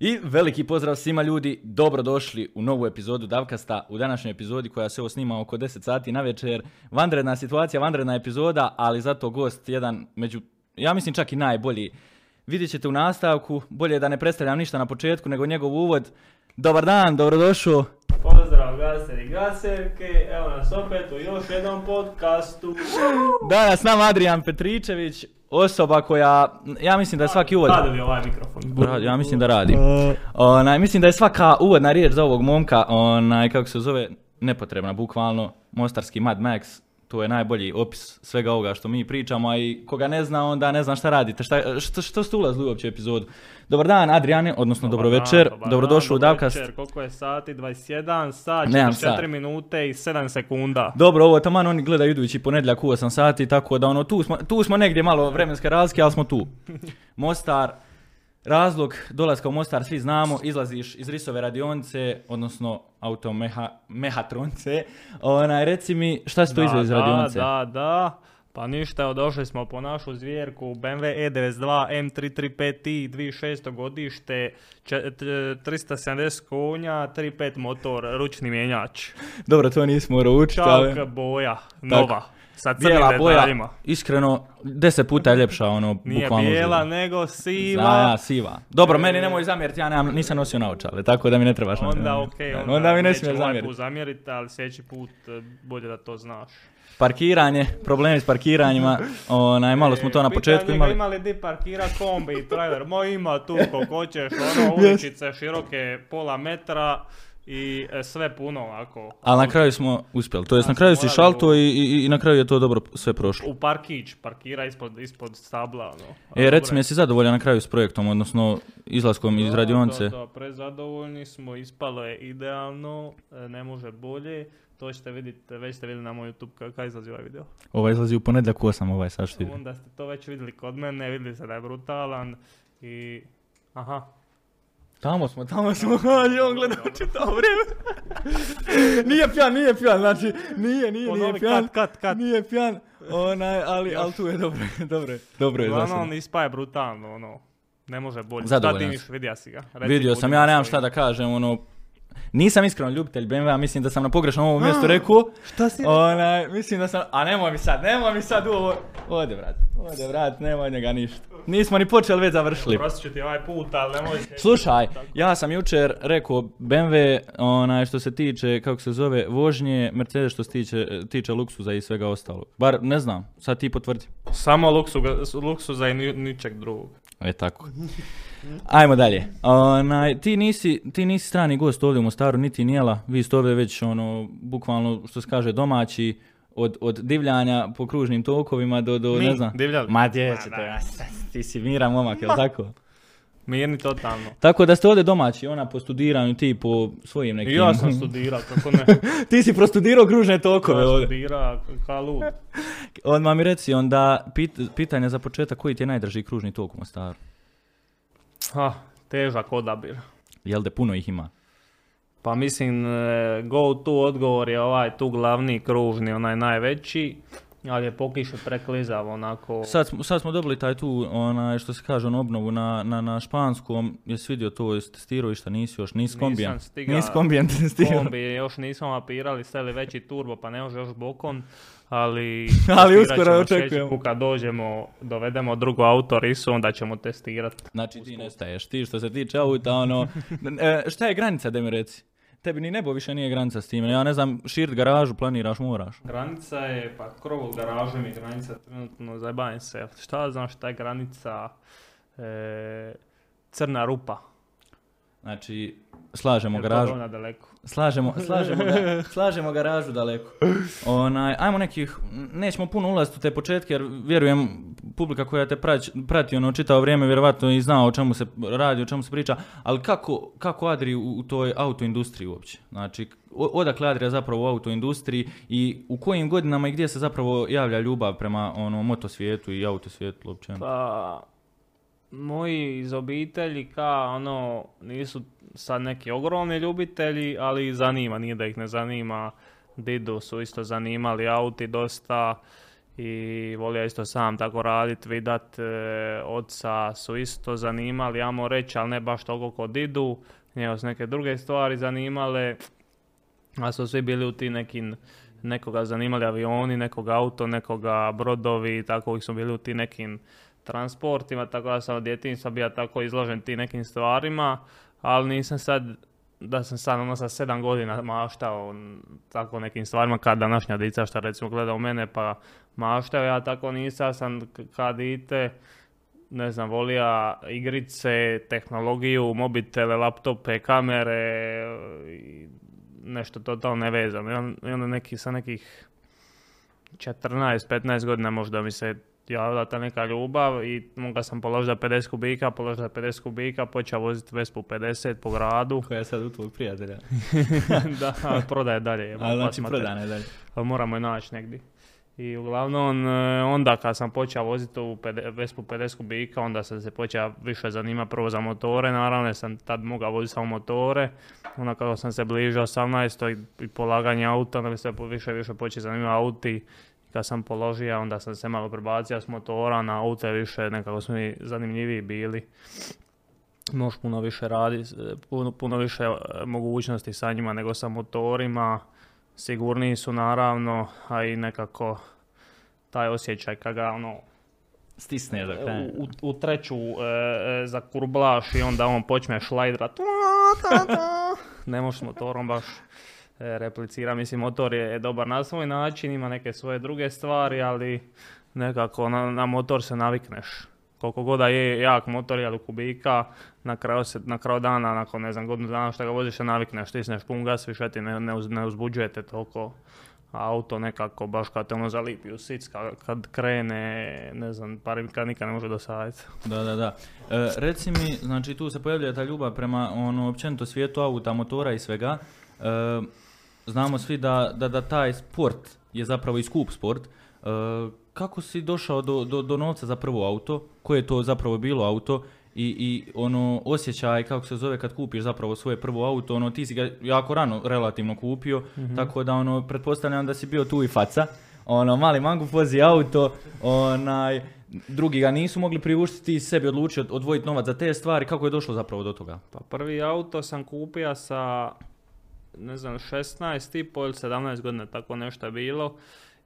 I veliki pozdrav svima ljudi, dobrodošli u novu epizodu Davkasta. U današnjoj epizodi koja se ovo snima oko 10 sati na večer. Vanredna situacija, vanredna epizoda, ali zato gost jedan među, ja mislim čak i najbolji. Vidjet ćete u nastavku, bolje da ne predstavljam ništa na početku nego njegov uvod. Dobar dan, dobrodošao. I gaserke, evo nas opet u još jednom podcastu. Danas s nama Adrian Petričević, osoba koja, ja mislim da je svaki uvod... Radi li ovaj mikrofon? Radi, ja mislim da radi. Onaj, mislim da je svaka uvodna riječ za ovog momka, onaj, kako se zove, nepotrebna, bukvalno, mostarski Mad Max, to je najbolji opis svega ovoga što mi pričamo, a i koga ne zna, onda ne zna šta radite, šta, što, što ste ulazili uopće u epizodu. Dobar dan, Adriane, odnosno dobro, Dobar večer, dan, dobar dobrodošli u Davkast. Večer, koliko je sati? 21 sat, Nemam 44 sat. minute i 7 sekunda. Dobro, ovo taman oni gledaju idući ponedjeljak u 8 sati, tako da ono, tu smo, tu smo negdje malo vremenske razlike, ali smo tu. Mostar, razlog dolaska u Mostar svi znamo, izlaziš iz Risove radionice, odnosno automehatronce. Onaj, reci mi, šta si to izveo iz da, radionice? Da, da, Pa ništa, evo, došli smo po našu zvjerku BMW E92 M335i 2600 godište, če- t- 370 konja, 3.5 motor, ručni mjenjač. Dobro, to nismo ručiti, ali Čak boja, nova, sa crnim bijela boja, iskreno, deset puta je ljepša, ono, Nije bukvalno. bijela, živa. nego siva. Ja, siva. Dobro, meni E. nemoj zamjeriti, ja nemam, nisam nosio naočale, tako da mi ne trebaš Onda okej, Da, onda, onda mi ne smiješ ovaj zamjeriti. zamjeriti, ali sljedeći put e, bolje da to znaš. Parkiranje, problemi s parkiranjima, onaj, malo smo to na E, početku imali. ga Ima li di parkira kombi i trailer? Moj ima tu koliko hoćeš, ono uličice široke pola metra i e, sve puno ovako. Ali na kraju smo uspjeli, to jest na kraju si šalto i, i, i na kraju je to dobro sve prošlo. U parkić, parkira ispod, ispod stabla. Ono. E, reci Dobro mi, je. jesi zadovoljan na kraju s projektom, odnosno izlaskom iz radionice? Da, da, prezadovoljni smo, ispalo je idealno, e, ne može bolje. To ćete vidjeti, već ste vidjeli na moj YouTube ka- kada izlazi ovaj video. Ovaj izlazi u ponedjeljak 8, ovaj sad što. Onda ste to već vidjeli kod mene, vidjeli ste da je brutalan i... Aha, Tamo smo, tamo smo, ali on gleda čitavo vrijeme. nije pjan, nije pjan, znači, nije, nije, nije Ponovi, pjan. kat, kat, kat. Nije pjan, onaj, ali, ali tu je dobro, dobro, je, dobro je za Uglavnom, ispa je brutalno, ono, ne može bolje. Zadovoljan sam. vidio si ga. Reci Vidio sam, ja nemam šta da kažem, ono, nisam iskreno ljubitelj BMW-a, mislim da sam na pogrešnom ovom mjestu rekao. Šta si Onaj, mislim da sam, a nemoj mi sad, nemoj mi sad u ovo, ode vrat, ode vrat, nema od njega ništa. Nismo ni počeli, već završili. Prostit ću ti ovaj put, ali nemoj se... Slušaj, ja sam jučer rekao BMW, onaj što se tiče, kako se zove, vožnje, Mercedes što se tiče, tiče luksuza i svega ostalog. Bar ne znam, sad ti potvrdi. Samo luksuga, luksuza i ni, ničeg drugog. E tako. Ajmo dalje. Onaj, ti, nisi, ti nisi strani gost ovdje u Mostaru, niti Nijela. Vi ste ovdje već, ono, bukvalno, što se kaže, domaći, od, od divljanja po kružnim tokovima do, do Mi, ne znam. divljali? Ma dječe, Ma, da. je, ti si miran momak, jel tako? Mirni totalno. Tako da ste ovdje domaći, ona po studiranju, ti po svojim nekim... Ja sam studirao, kako ne. ti si prostudirao kružne tokove Ja ovdje. studira ka lud. Odmah mi reci onda, pit, pitanje za početak, koji ti je najdraži kružni tok u Mostaru? Ha, težak odabir. Jel da puno ih ima? Pa mislim, e, go to odgovor je ovaj tu glavni kružni, onaj najveći. Ali je pokiše preklizav, onako... Sad, smo- sad smo dobili taj tu, onaj, što se kaže, ono, obnovu na, na, na španskom. Jesi vidio to, jesi testirao i šta nisi još? Nisi kombijan. Nisam stiga- Nisi kombijan testirao. kombi još nismo mapirali, stavili veći turbo pa ne može još bokon, ali... Ali uskoro očekujemo. Kad dođemo, dovedemo drugu auto risu, onda ćemo testirati. Znači ti nestaješ, ti što se tiče auta, ono... e, šta je granica, da mi reci? Tebi ni nebo više nije granica s time. Ja ne znam, širt garažu planiraš, moraš. Granica je, pa krov od garaže mi je granica trenutno, zajebavim se. Šta znam šta je granica e, crna rupa. Znači, slažemo to garažu. dovoljno daleko? Slažemo, slažemo, ga, slažemo garažu daleko. Onaj, ajmo nekih, nećemo puno ulaziti u te početke jer vjerujem publika koja te prati, prati ono čitavo vrijeme vjerovatno i zna o čemu se radi, o čemu se priča, ali kako, kako Adri u, u toj autoindustriji uopće? Znači, odakle Adrija zapravo u autoindustriji i u kojim godinama i gdje se zapravo javlja ljubav prema ono motosvijetu i autosvijetu uopće? Pa, moji iz obitelji ka ono nisu sad neki ogromni ljubitelji, ali zanima, nije da ih ne zanima. Didu su isto zanimali auti dosta i volio isto sam tako raditi, vidat, e, oca su isto zanimali, ja reći, ali ne baš toliko kod idu, njega su neke druge stvari zanimale, a su svi bili u ti nekim, nekoga zanimali avioni, nekoga auto, nekoga brodovi, tako ih su bili u ti nekim transportima, tako da sam od djetinjstva bio tako izložen ti nekim stvarima, ali nisam sad da sam sad ono sa sedam godina maštao tako nekim stvarima kad današnja dica šta recimo gleda u mene pa maštao, ja tako nisam, sam kad ne znam, volija igrice, tehnologiju, mobitele, laptope, kamere, i nešto totalno nevezano. I onda neki, sa nekih 14-15 godina možda mi se javila ta neka ljubav i mogla sam položiti 50 kubika, položila 50 kubika, počeo voziti Vespu 50 po gradu. Koja je sad u tvojeg prijatelja. da, prodaje dalje. Ali znači prodane dalje. Ali moramo je naći negdje. I uglavnom e, onda kad sam počeo voziti u Vespu 50 kubika, onda sam se počeo više zanimati prvo za motore, naravno sam tad mogao voziti samo motore. Onda kako sam se bližao 18. i polaganje auta, onda mi se više više počeo zanimati auti kad sam položio, onda sam se malo prebacio s motora na aute više, nekako su mi zanimljiviji bili. Možeš puno više raditi, puno, puno više e, mogućnosti sa njima nego sa motorima. Sigurniji su naravno, a i nekako taj osjećaj kada ga ono stisne dok u, u, treću e, e, za kurblaš i onda on počne šlajdrat. ne možeš motorom baš E, replicira. Mislim, motor je dobar na svoj način, ima neke svoje druge stvari, ali nekako na, na motor se navikneš. Koliko god je jak motor ili kubika, na kraju, se, na kraju dana, nakon ne znam, godinu dana što ga voziš se navikneš, stisneš pun gas, više ti ne, ne, uz, ne uzbuđujete toliko auto nekako baš kad te ono zalipi u sic, kad, krene, ne znam, par kad nikad ne može dosaditi. Da, da, da. E, reci mi, znači tu se pojavlja ta ljubav prema ono, općenito svijetu auta, motora i svega. E, znamo svi da, da, da taj sport je zapravo i skup sport. E, kako si došao do, do, do novca za prvo auto? Koje je to zapravo bilo auto? I, i ono osjećaj kako se zove kad kupiš zapravo svoje prvo auto, ono ti si ga jako rano relativno kupio, mhm. tako da ono pretpostavljam da si bio tu i faca. Ono mali mangu vozi auto, onaj drugi ga nisu mogli priuštiti i sebi odlučio odvojiti novac za te stvari. Kako je došlo zapravo do toga? Pa prvi auto sam kupio sa ne znam, 16 i pol ili 17 godina, tako nešto je bilo.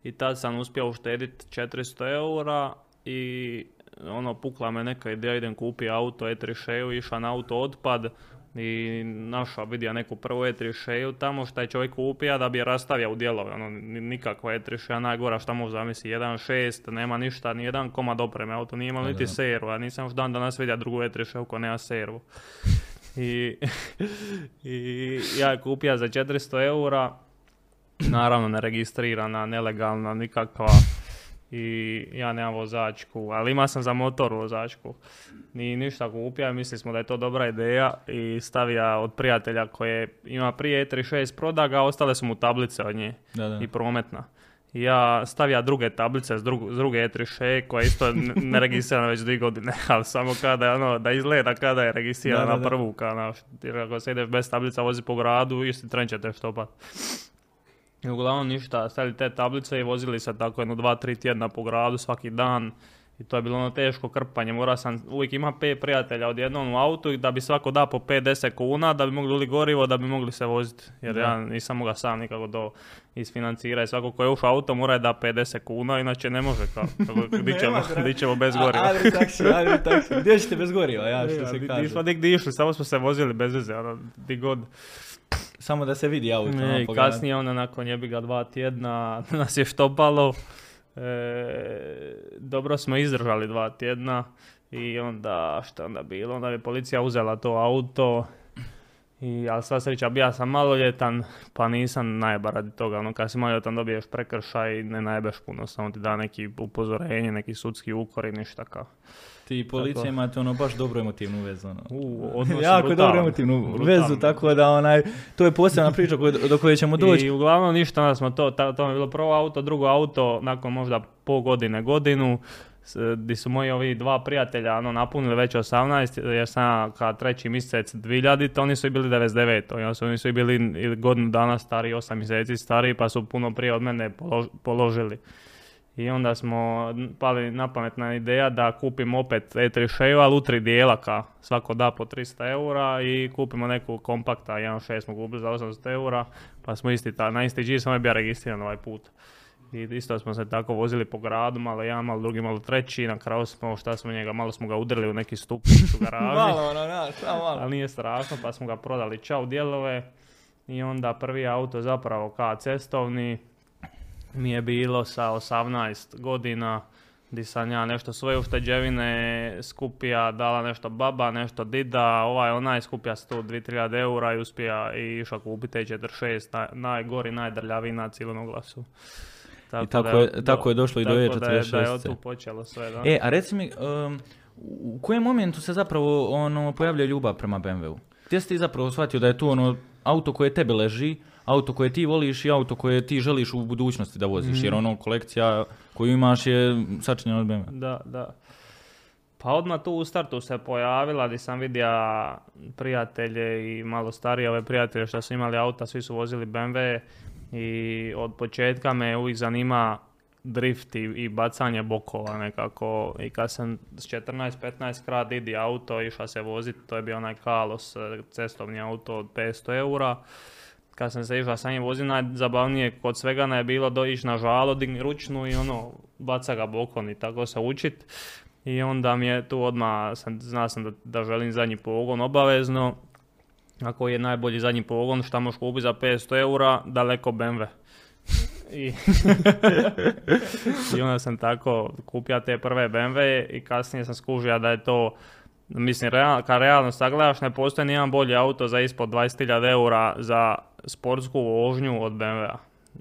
I tad sam uspio uštediti 400 eura i ono, pukla me neka ideja, idem kupi auto E3 išao na auto otpad i našao, vidio neku prvu E3 tamo što je čovjek kupio da bi je rastavio u dijelove, ono, nikakva E3 najgora šta može zamisli, 1.6, nema ništa, ni jedan komad opreme, auto nije imalo niti servu, a nisam još dan danas vidio drugu E3 ko nema servu. I, i ja je kupio za 400 eura, naravno neregistrirana, nelegalna, nikakva i ja nemam vozačku, ali ima sam za motor vozačku. Ni ništa kupio, mislili smo da je to dobra ideja i stavija od prijatelja koje ima prije E36 prodaga, ostale su mu tablice od nje da, da. i prometna ja stavija druge tablice s, druge E3 koja je isto neregistrirana već dvije godine, ali samo kada je ono, da izgleda kada je registrirana na prvu, kada, jer ako se ideš bez tablica vozi po gradu, isti tren ćete štopat. I uglavnom ništa, stavili te tablice i vozili se tako jedno dva, tri tjedna po gradu svaki dan. I to je bilo ono teško krpanje, mora sam uvijek ima pet prijatelja odjednom u autu i da bi svako da po 5-10 kuna da bi mogli uli gorivo da bi mogli se voziti. Jer ja nisam mogao sam nikako do isfinancirati. Svako ko je ušao auto mora je da 50 kuna, inače ne može kao. Di ćemo, di ćemo bez goriva. Adri taksi, adri taksi. Gdje ćete bez goriva, ja što se kaže. Nismo dik išli, samo smo se vozili bez veze, ono, di god. Samo da se vidi auto. Ne, ono, kasnije onda nakon jebi ga dva tjedna nas je štopalo E, dobro smo izdržali dva tjedna i onda što onda bilo, onda je policija uzela to auto i, ali sva sreća, ja sam maloljetan, pa nisam najba radi toga. Ono, kad si maloljetan dobiješ prekršaj, ne najbeš puno, samo ti da neki upozorenje, neki sudski ukor i ništa kao. Ti i policija imate ono baš dobro emotivnu vezu. Ono. U, jako dobro emotivnu vezu, tako da onaj, to je posebna priča do koje ćemo doći. I uglavnom ništa, onda smo to, to, to je bilo prvo auto, drugo auto, nakon možda pol godine, godinu, gdje su moji ovi dva prijatelja ono, napunili već 18, jer sam kad treći mjesec 2000, oni su i bili 99, oni su i bili godinu dana stari, 8 mjeseci stari, pa su puno prije od mene položili. I onda smo pali na pametna ideja da kupimo opet E3 šeju, ali u tri dijela ka svako da po 300 eura i kupimo neku kompakta, 1.6 smo kupili za 800 eura, pa smo isti ta, na isti G samo je bio registriran ovaj put. I isto smo se tako vozili po gradu, malo jedan, malo drugi, malo treći, na kraju smo, šta smo njega, malo smo ga udarili u neki stup u garaži. malo, ono, malo. Ali nije strašno, pa smo ga prodali čao dijelove. I onda prvi auto zapravo ka cestovni, mi je bilo sa 18 godina di sam ja nešto svoje ušteđevine skupija, dala nešto baba, nešto dida, ovaj onaj skupija 100-2000 eura i uspija i išao kupiti E46, najgori, najdrljaviji na civilnom glasu. Tako I tako, da, je, tako je došlo i do E46. Da je, da je od tu počelo sve, da. E, a reci mi, um, u kojem momentu se zapravo ono, pojavlja ljubav prema BMW-u? Gdje si ti zapravo shvatio da je to ono auto koje tebe leži, auto koje ti voliš i auto koje ti želiš u budućnosti da voziš, jer mhm. ono kolekcija koju imaš je sačinjena od BMW. Da, da. Pa odmah tu u startu se pojavila gdje sam vidio prijatelje i malo starije ove prijatelje što su imali auta, svi su vozili BMW i od početka me uvijek zanima drift i, bacanje bokova nekako i kad sam s 14-15 krat idi auto išla se voziti, to je bio onaj Kalos cestovni auto od 500 eura kad sam se išla sa njim voziti, najzabavnije kod svega je bilo ići na žalo, digni ručnu i ono, baca ga bokon i tako se učit. I onda mi je tu odmah, sam, zna sam da, da želim zadnji pogon obavezno. Ako je najbolji zadnji pogon, šta možeš kupiti za 500 eura, daleko BMW. I, I onda sam tako kupio te prve BMW i kasnije sam skužio da je to Mislim, real, kad realno sagledaš, ne postoji nijedan bolji auto za ispod 20.000 eura za sportsku vožnju od BMW-a.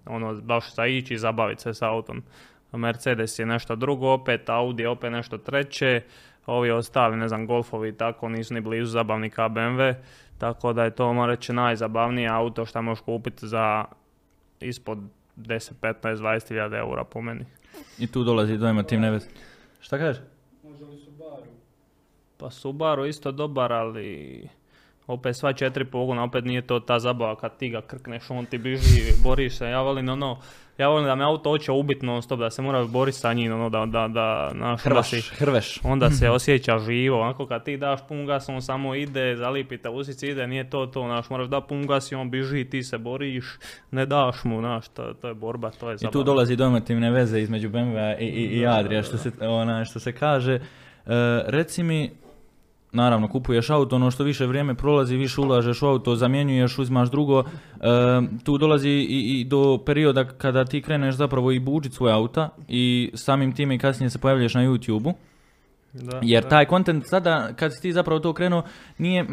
Ono, baš za ići i zabaviti se s autom. Mercedes je nešto drugo, opet Audi opet nešto treće, ovi ostali, ne znam, Golfovi i tako nisu ni blizu zabavni kao BMW, tako da je to, moram reći, najzabavnije auto što možeš kupiti za ispod 10, 15, 20 eura po meni. I tu dolazi do tim neves. Šta kažeš? Pa Subaru isto dobar, ali opet sva četiri pogona, opet nije to ta zabava kad ti ga krkneš, on ti biži, boriš se. Ja volim ono, ja volim da me auto hoće ubiti non stop, da se mora boriti sa njim, ono, da, da, da, naš, hrvaš, hrveš. Onda se osjeća živo, onako kad ti daš pun gas, on samo ide, zalipite usici, ide, nije to to, naš, moraš da pun gas i on biži, ti se boriš, ne daš mu, znaš, to, to je borba, to je zabava. I tu dolazi domotivne veze između BMW i, i, i Adrija, što se, ona, što se kaže. Uh, reci mi, naravno kupuješ auto, ono što više vrijeme prolazi, više ulažeš u auto, zamjenjuješ, uzimaš drugo, tu dolazi i, i, do perioda kada ti kreneš zapravo i buđit svoje auta i samim time i kasnije se pojavljaš na YouTube-u. Da, Jer taj kontent sada, kad si ti zapravo to krenuo, nije, e,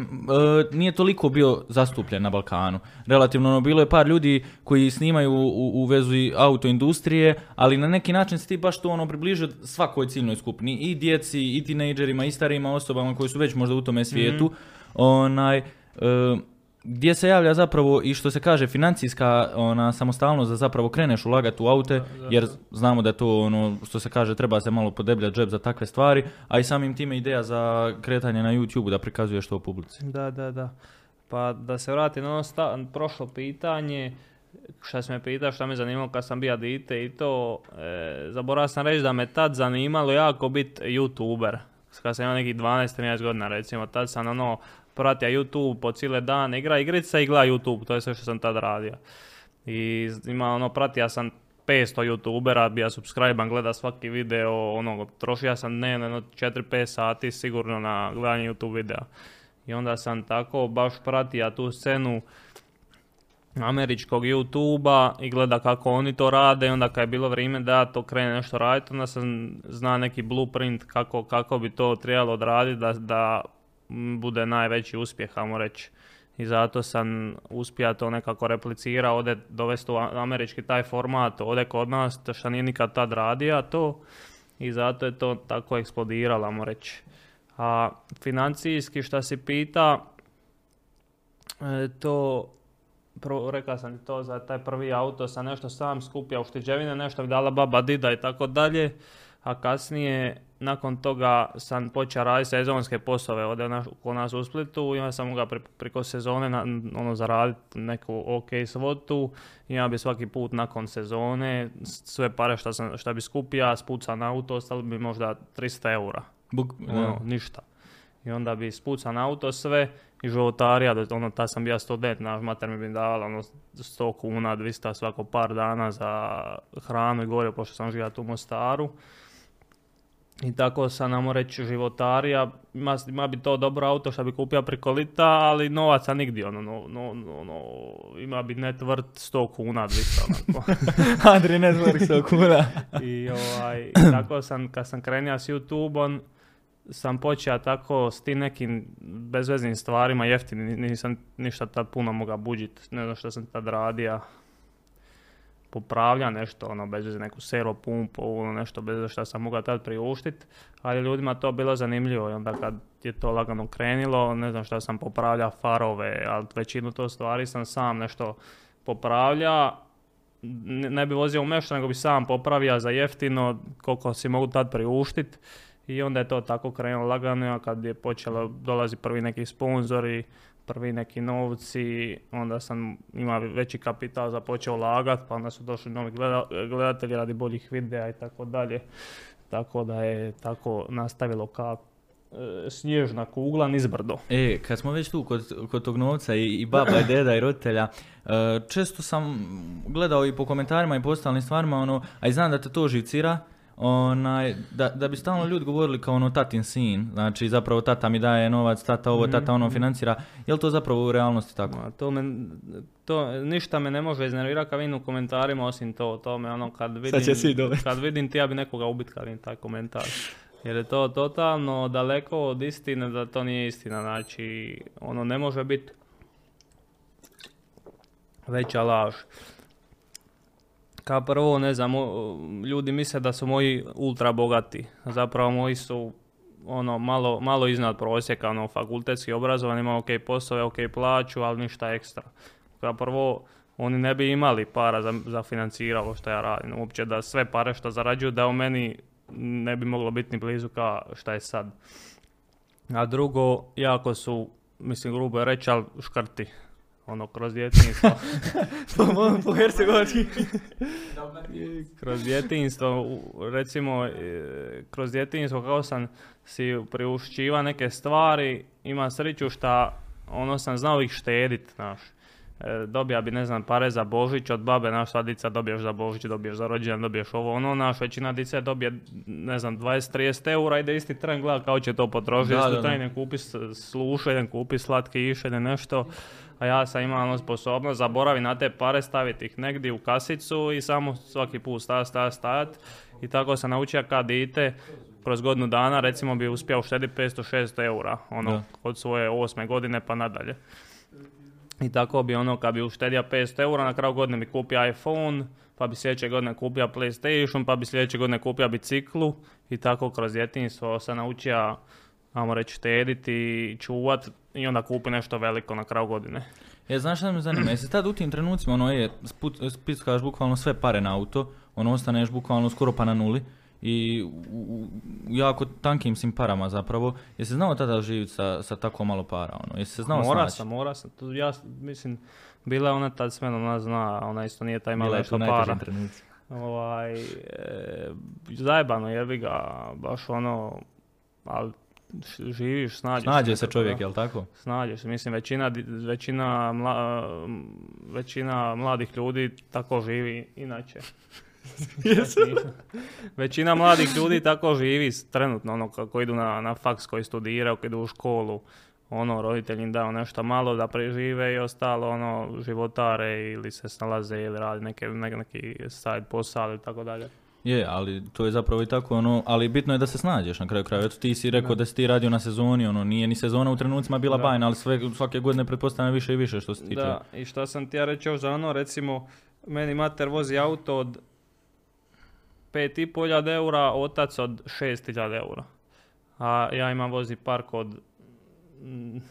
nije toliko bio zastupljen na Balkanu. Relativno, ono, bilo je par ljudi koji snimaju u, u vezu auto industrije, ali na neki način si ti baš to ono približio svakoj ciljnoj skupini. I djeci, i tinejdžerima, i starijima osobama koji su već možda u tome svijetu. Mhm. Onaj, e, gdje se javlja zapravo i što se kaže financijska ona samostalnost da zapravo kreneš ulagati u aute jer znamo da to ono što se kaže treba se malo podebljati džep za takve stvari, a i samim time ideja za kretanje na YouTube da prikazuješ to u publici. Da, da, da. Pa da se vratim na ono prošlo pitanje, šta se me pitao, šta me zanimalo kad sam bio dite i to, e, zaboravio sam reći da me tad zanimalo jako biti youtuber. Kad sam imao nekih 12-13 godina recimo, tad sam ono pratio YouTube po cijele dan, igra igrica i gleda YouTube, to je sve što sam tad radio. I ima ono, pratio sam 500 youtubera, bija subscribe gleda svaki video, ono, trošio sam dnevno 4-5 sati sigurno na gledanje YouTube videa. I onda sam tako baš pratio tu scenu američkog youtube i gleda kako oni to rade i onda kad je bilo vrijeme da ja to krene nešto raditi, onda sam zna neki blueprint kako, kako bi to trebalo odraditi da, da bude najveći uspjeh, ajmo reći. I zato sam uspio to nekako replicirao, ode dovesti u američki taj format, ode kod nas, što nije nikad tad radio to. I zato je to tako eksplodiralo, ajmo reći. A financijski što si pita, e, to Pro, rekao sam to za taj prvi auto, sam nešto sam skupio ušteđevine, nešto mi dala baba dida i tako dalje. A kasnije nakon toga sam počeo raditi sezonske poslove ovdje naš, kod nas u Splitu i onda sam mogao preko sezone na, ono, zaraditi neku ok svotu i ja bi svaki put nakon sezone sve pare što, sam, šta bi skupio, spuca na auto, ostalo bi možda 300 eura. Buk, ono, ništa. I onda bi spuca na auto sve i životarija, ono, ta sam bio student, naš mater mi bi davala ono, 100 kuna, 200 svako par dana za hranu i gore, pošto sam živio tu u Mostaru. I tako sam, namo reći, životarija, ima, ima bi to dobro auto što bi kupio preko lita, ali novaca nigdje, ono, no, no, no, ima bi net vrt 100 kuna, 200, onako. Adri net vrt 100 kuna. I ovaj, tako sam, kad sam krenio s YouTube-om, sam počeo tako s tim nekim bezveznim stvarima, jeftini, nisam ništa tad puno mogao buđit, ne znam što sam tad radio, popravlja nešto, ono, bez neku servo pumpu, ono, nešto bez što sam mogao tad priuštiti, ali ljudima to bilo zanimljivo i onda kad je to lagano krenilo, ne znam što sam popravlja farove, ali većinu to stvari sam sam nešto popravlja, ne, bi vozio u nešto, nego bi sam popravio za jeftino, koliko si mogu tad priuštiti i onda je to tako krenulo lagano, a kad je počelo dolazi prvi neki sponzori, prvi neki novci, onda sam imao veći kapital za počeo ulagati, pa onda su došli novi gledatelji radi boljih videa i tako dalje. Tako da je tako nastavilo kao e, snježna kugla nizbrdo. E, kad smo već tu kod, kod tog novca i, i baba i deda i roditelja, e, često sam gledao i po komentarima i po ostalim stvarima, ono, a i znam da te to živcira, onaj, da, da bi stalno ljudi govorili kao ono tatin sin, znači zapravo tata mi daje novac, tata ovo, tata ono mhm. financira, je li to zapravo u realnosti tako? Ma, to, me, to ništa me ne može iznervirati kad vidim u komentarima osim to, to me ono kad vidim, kad vidim ti ja bi nekoga ubit kad vidim taj komentar. Jer je to totalno daleko od istine da to nije istina, znači ono ne može biti veća laž. Kao prvo, ne znam, ljudi misle da su moji ultra bogati. Zapravo moji su ono malo, malo iznad prosjeka, ono, fakultetski obrazovani, imaju ok poslove, ok plaću, ali ništa ekstra. Kao prvo, oni ne bi imali para za, za financiralo što ja radim. Uopće da sve pare što zarađuju da u meni ne bi moglo biti ni blizu kao šta je sad. A drugo, jako su, mislim grubo je reći, ali škrti ono, kroz djetinjstvo. po mom, po kroz djetinjstvo, recimo, e, kroz djetinjstvo kao sam si priušćiva neke stvari, ima sreću šta ono sam znao ih štedit, znaš. E, dobija bi, ne znam, pare za Božić od babe, naš dica dobiješ za Božić, dobiješ za rođendan, dobiješ ovo, ono, naš većina dice dobije, ne znam, 20-30 eura, ide isti tren gleda kao će to potrošiti, isti tren kupi sluša, jedan kupi slatke iše, nešto, a ja sam imao ono sposobnost zaboravi na te pare, staviti ih negdje u kasicu i samo svaki put stajati, stajati, stajati. I tako sam naučio kad dite, kroz godinu dana recimo bi uspio uštediti 500-600 eura, ono, od svoje osme godine pa nadalje. I tako bi ono, kad bi uštedio 500 eura, na kraju godine bi kupio iPhone, pa bi sljedeće godine kupio PlayStation, pa bi sljedeće godine kupio biciklu i tako kroz djetinjstvo sam naučio, ajmo reći, štediti čuvat i onda kupi nešto veliko na kraju godine. Je, znaš šta me zanima, jesi tad u tim trenucima, ono je, spiskaš bukvalno sve pare na auto, ono ostaneš bukvalno skoro pa na nuli i u, jako tankim sim parama zapravo. Jesi znao tada živjeti sa, sa tako malo para? Ono? Jesi se znao Mora sam, mora sam. Ja mislim, bila je ona tad s ona zna, ona isto nije taj malo para. Ovaj, e, zajebano jebi ga, baš ono, ali živiš, snađeš. Snađe se čovjek, jel tako? Snađe se, mislim, većina, većina, mla, većina mladih ljudi tako živi inače. Većina mladih ljudi tako živi trenutno, ono, kako idu na, na faks, koji studiraju, koji idu u školu, ono, roditelj im dao nešto malo da prežive i ostalo, ono, životare ili se snalaze ili radi neke, neki side posao ili tako dalje. Je, ali to je zapravo i tako, ono, ali bitno je da se snađeš na kraju kraja. Eto ti si rekao da, si ti radio na sezoni, ono, nije ni sezona u trenucima bila da. bajna, ali sve, svake godine pretpostavljam više i više što se tiče. Da, i što sam ti ja reći za ono, recimo, meni mater vozi auto od 5,5 eura, otac od 6.000 eura. A ja imam vozi park od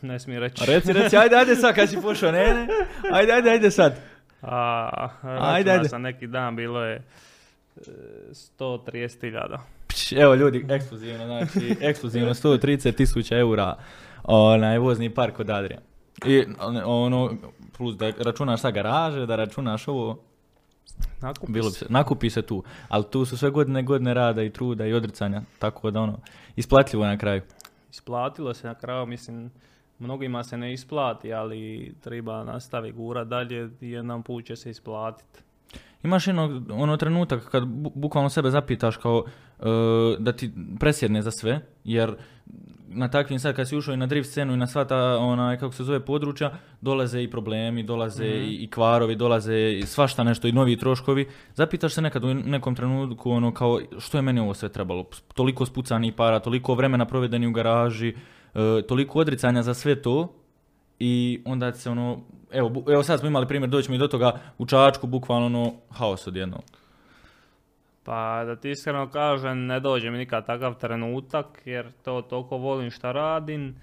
ne smije reći. Reci, reci, ajde, ajde sad kad si pošao, ne, ne, ajde, ajde, ajde sad. A, ajde, ajde. sam neki dan, bilo je 130.000. Znači, evo ljudi, ekskluzivno, znači, ekskluzivno 130 tisuća eura onaj vozni park kod Adrija. I ono, plus da računaš sa garaže, da računaš ovo, Nakupi bilo bi se. se, nakupi se tu. Ali tu su sve godine, godine rada i truda i odricanja, tako da ono, isplatljivo je na kraju. Isplatilo se na kraju, mislim, mnogima se ne isplati, ali treba nastavi gura dalje i jedan put će se isplatiti. Imaš jedno, ono trenutak kad bu- bukvalno sebe zapitaš kao e, da ti presjedne za sve, jer na takvim sad kad si ušao i na drift scenu i na sva ta, onaj, kako se zove, područja, dolaze i problemi, dolaze Mhm. i, i kvarovi, dolaze i svašta nešto i novi troškovi. Zapitaš se nekad u nekom trenutku ono kao što je meni ovo sve trebalo? Toliko spucanih para, toliko vremena provedeni u garaži, e, toliko odricanja za sve to i onda se ono, evo, evo sad smo imali primjer, doćemo i do toga u Čačku, bukvalno ono, haos odjednom. Pa da ti iskreno kažem, ne dođe mi nikad takav trenutak, jer to toliko volim šta radim,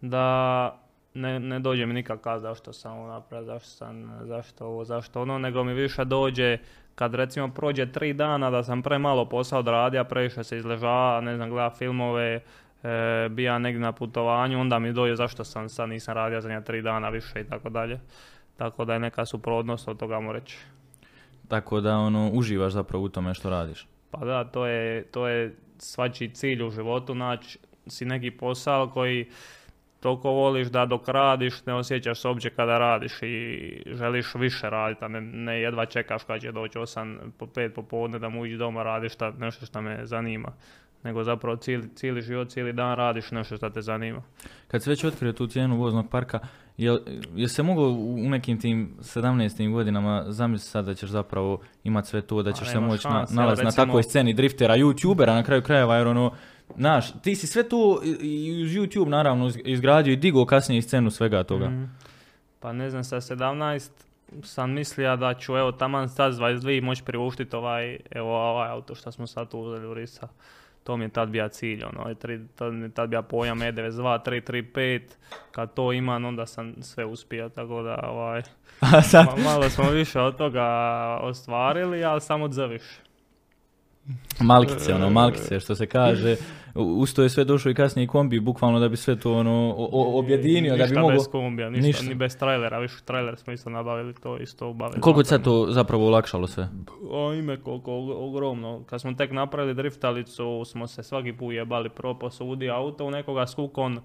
da ne, ne dođe mi nikad kaz zašto sam ovo napravio, zašto sam, zašto ovo, zašto ono, nego mi više dođe kad recimo prođe tri dana da sam premalo posao odradio, previše se izležava, ne znam, gleda filmove, e, bija negdje na putovanju, onda mi dođe zašto sam sad nisam radio zadnja tri dana više i tako dalje. Tako da je neka suprotnost od toga, mu reći. Tako da ono, uživaš zapravo u tome što radiš. Pa da, to je, to je svačiji cilj u životu, naći si neki posao koji toliko voliš da dok radiš ne osjećaš se uopće kada radiš i želiš više raditi, a ne, ne jedva čekaš kad će doći 8 po 5 popodne da mu uđi doma radiš šta, nešto što me zanima. Nego zapravo cijeli, cijeli život, cijeli dan radiš nešto što te zanima. Kad se već otkrio tu cijenu voznog parka, je, je se moglo u nekim tim 17. godinama zamisliti sad da ćeš zapravo imati sve to, da Pa ćeš se moći na, nalaziti na takvoj sceni driftera, youtubera na kraju krajeva, jer ono, znaš, ti si sve tu i- i uz YouTube naravno iz- izgradio i digao kasnije scenu svega toga. Mhm. Pa ne znam, sa 17 sam mislio da ću evo taman sad s 22 moći priuštiti ovaj, evo ovaj auto što smo sad uzeli u Risa. To mi je tad bio cilj, ono, je tri, tad tad bio pojam E E92, 335, kad to imam onda sam sve uspio, tako da ovaj, sad, ma- malo smo više od toga ostvarili, ali samo dzviš. malkice, ono, malkice, što se kaže, U- uz to je sve došlo i kasnije i kombi, bukvalno da bi sve to ono, o- o- objedinio, da bi ništa moglo... bez kombija, ništa, ništa. ni bez trailera, više trailer smo isto nabavili, to isto ubavili. Koliko ti sad to zapravo olakšalo sve? O, ime koliko og- ogromno. Kad smo tek napravili driftalicu smo se svaki put jebali pro posudi auto u nekoga skukon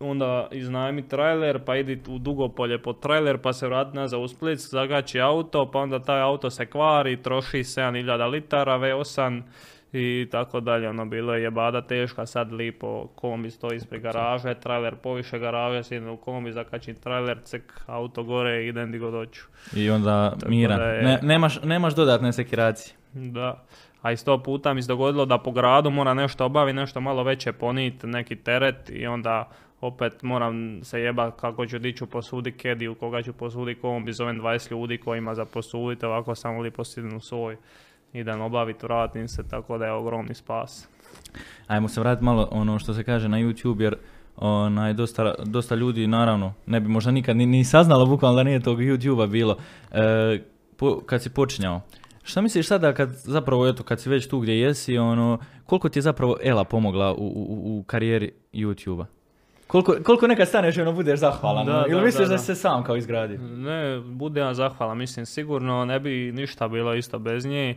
onda iznajmi trailer, pa idi u Dugopolje po trailer, pa se vrati nazad u Split, zagači auto, pa onda taj auto se kvari, troši 7000 litara V8 i tako dalje. Ono, bilo je jebada teška, sad lipo kombi stoji ispred garaže, trailer poviše garaže, sjedem u kombi, zakačim trailer, cek, auto gore idem di god hoću. I onda miran. da je- Ne, nemaš, nemaš dodatne sekiracije. Da. A i sto puta mi se dogodilo da po gradu mora nešto obaviti, nešto malo veće ponit, neki teret i onda opet moram se jeba kako ću diću posudi kediju, koga ću posudi kombi, zovem 20 ljudi kojima za posuditi, ovako samo lipo u svoj. Idem obaviti, vratim se, tako da je ogromni spas. Ajmo se vratiti malo ono što se kaže na YouTube jer onaj, dosta, dosta ljudi naravno ne bi možda nikad ni, ni saznalo bukvalno da nije tog YouTube-a bilo e, po- kad si počinjao. Šta misliš sada kad zapravo eto kad si već tu gdje jesi ono koliko ti je zapravo Ela pomogla u, u, u karijeri YouTube-a? Koliko, koliko nekad staneš i ono budeš zahvalan? Da, ono, ili da, misliš da, da, da. se sam kao izgradio? Ne, bude vam zahvala, mislim sigurno ne bi ništa bilo isto bez nje.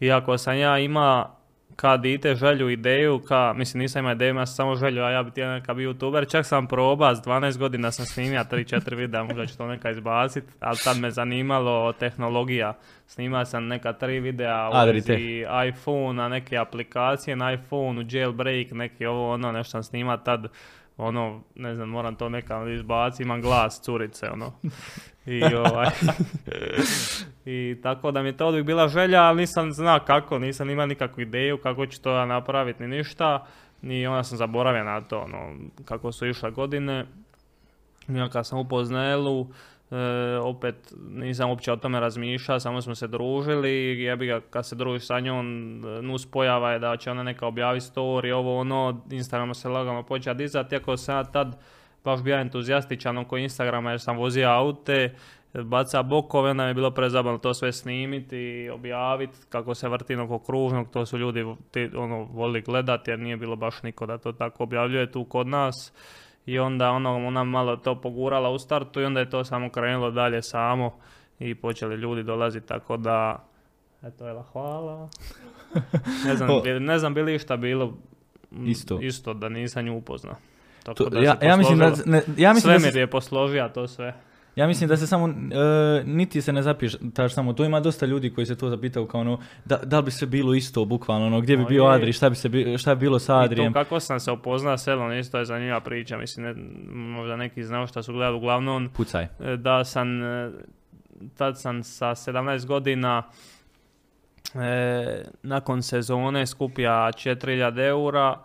Iako sam ja ima ka dite želju, ideju, ka, mislim nisam imao ideju, imao sam samo želju, a ja bi htio neka bi youtuber, čak sam probao, s 12 godina sam snimio 3-4 videa, možda ću to neka izbacit, ali tad me zanimalo tehnologija. Snimao sam neka tri videa u iPhone, neke aplikacije na iPhone, jailbreak, neki ovo ono, nešto sam snima tad, ono, ne znam, moram to neka izbaciti, imam glas curice, ono. I, ovaj, I tako da mi je to uvijek bila želja, ali nisam znao kako, nisam imao nikakvu ideju kako ću to ja napraviti ni ništa. I onda sam zaboravio na to, ono, kako su išle godine. Onda kad sam upoznao e, opet nisam uopće o tome razmišljao, samo smo se družili i jebi ga, kad se družiš sa njom, nus pojava je da će ona neka objaviti story, ovo ono, Instagram se lagano počeo dizati, iako sam ja tad baš bio entuzijastičan oko Instagrama jer sam vozio aute, baca bokove, onda je bilo prezabavno to sve snimiti i objaviti kako se vrti oko kružnog, to su ljudi ono, voli gledati jer nije bilo baš niko da to tako objavljuje tu kod nas. I onda ono, ona malo to pogurala u startu i onda je to samo krenulo dalje samo i počeli ljudi dolaziti tako da Eto, Ela, hvala. ne, znam, bi, ne znam bi li išta bilo isto, isto da nisam nju upoznao. Tako da ja, ja mislim da, ne, ja mislim Svemir da se, je posložio to sve. Ja mislim da se samo, e, niti se ne zapištaš samo, to ima dosta ljudi koji se to zapitaju kao ono, da, da li bi se bilo isto bukvalno, ono, gdje bi bio Adri, šta bi, se, šta bi bilo sa Adrijem. I to kako sam se upoznao s Elom, isto je zanimljiva priča, mislim, ne, možda neki znao šta su gledali, uglavnom, Pucaj. E, da sam, e, tad sam sa 17 godina, e, nakon sezone skupija 4000 eura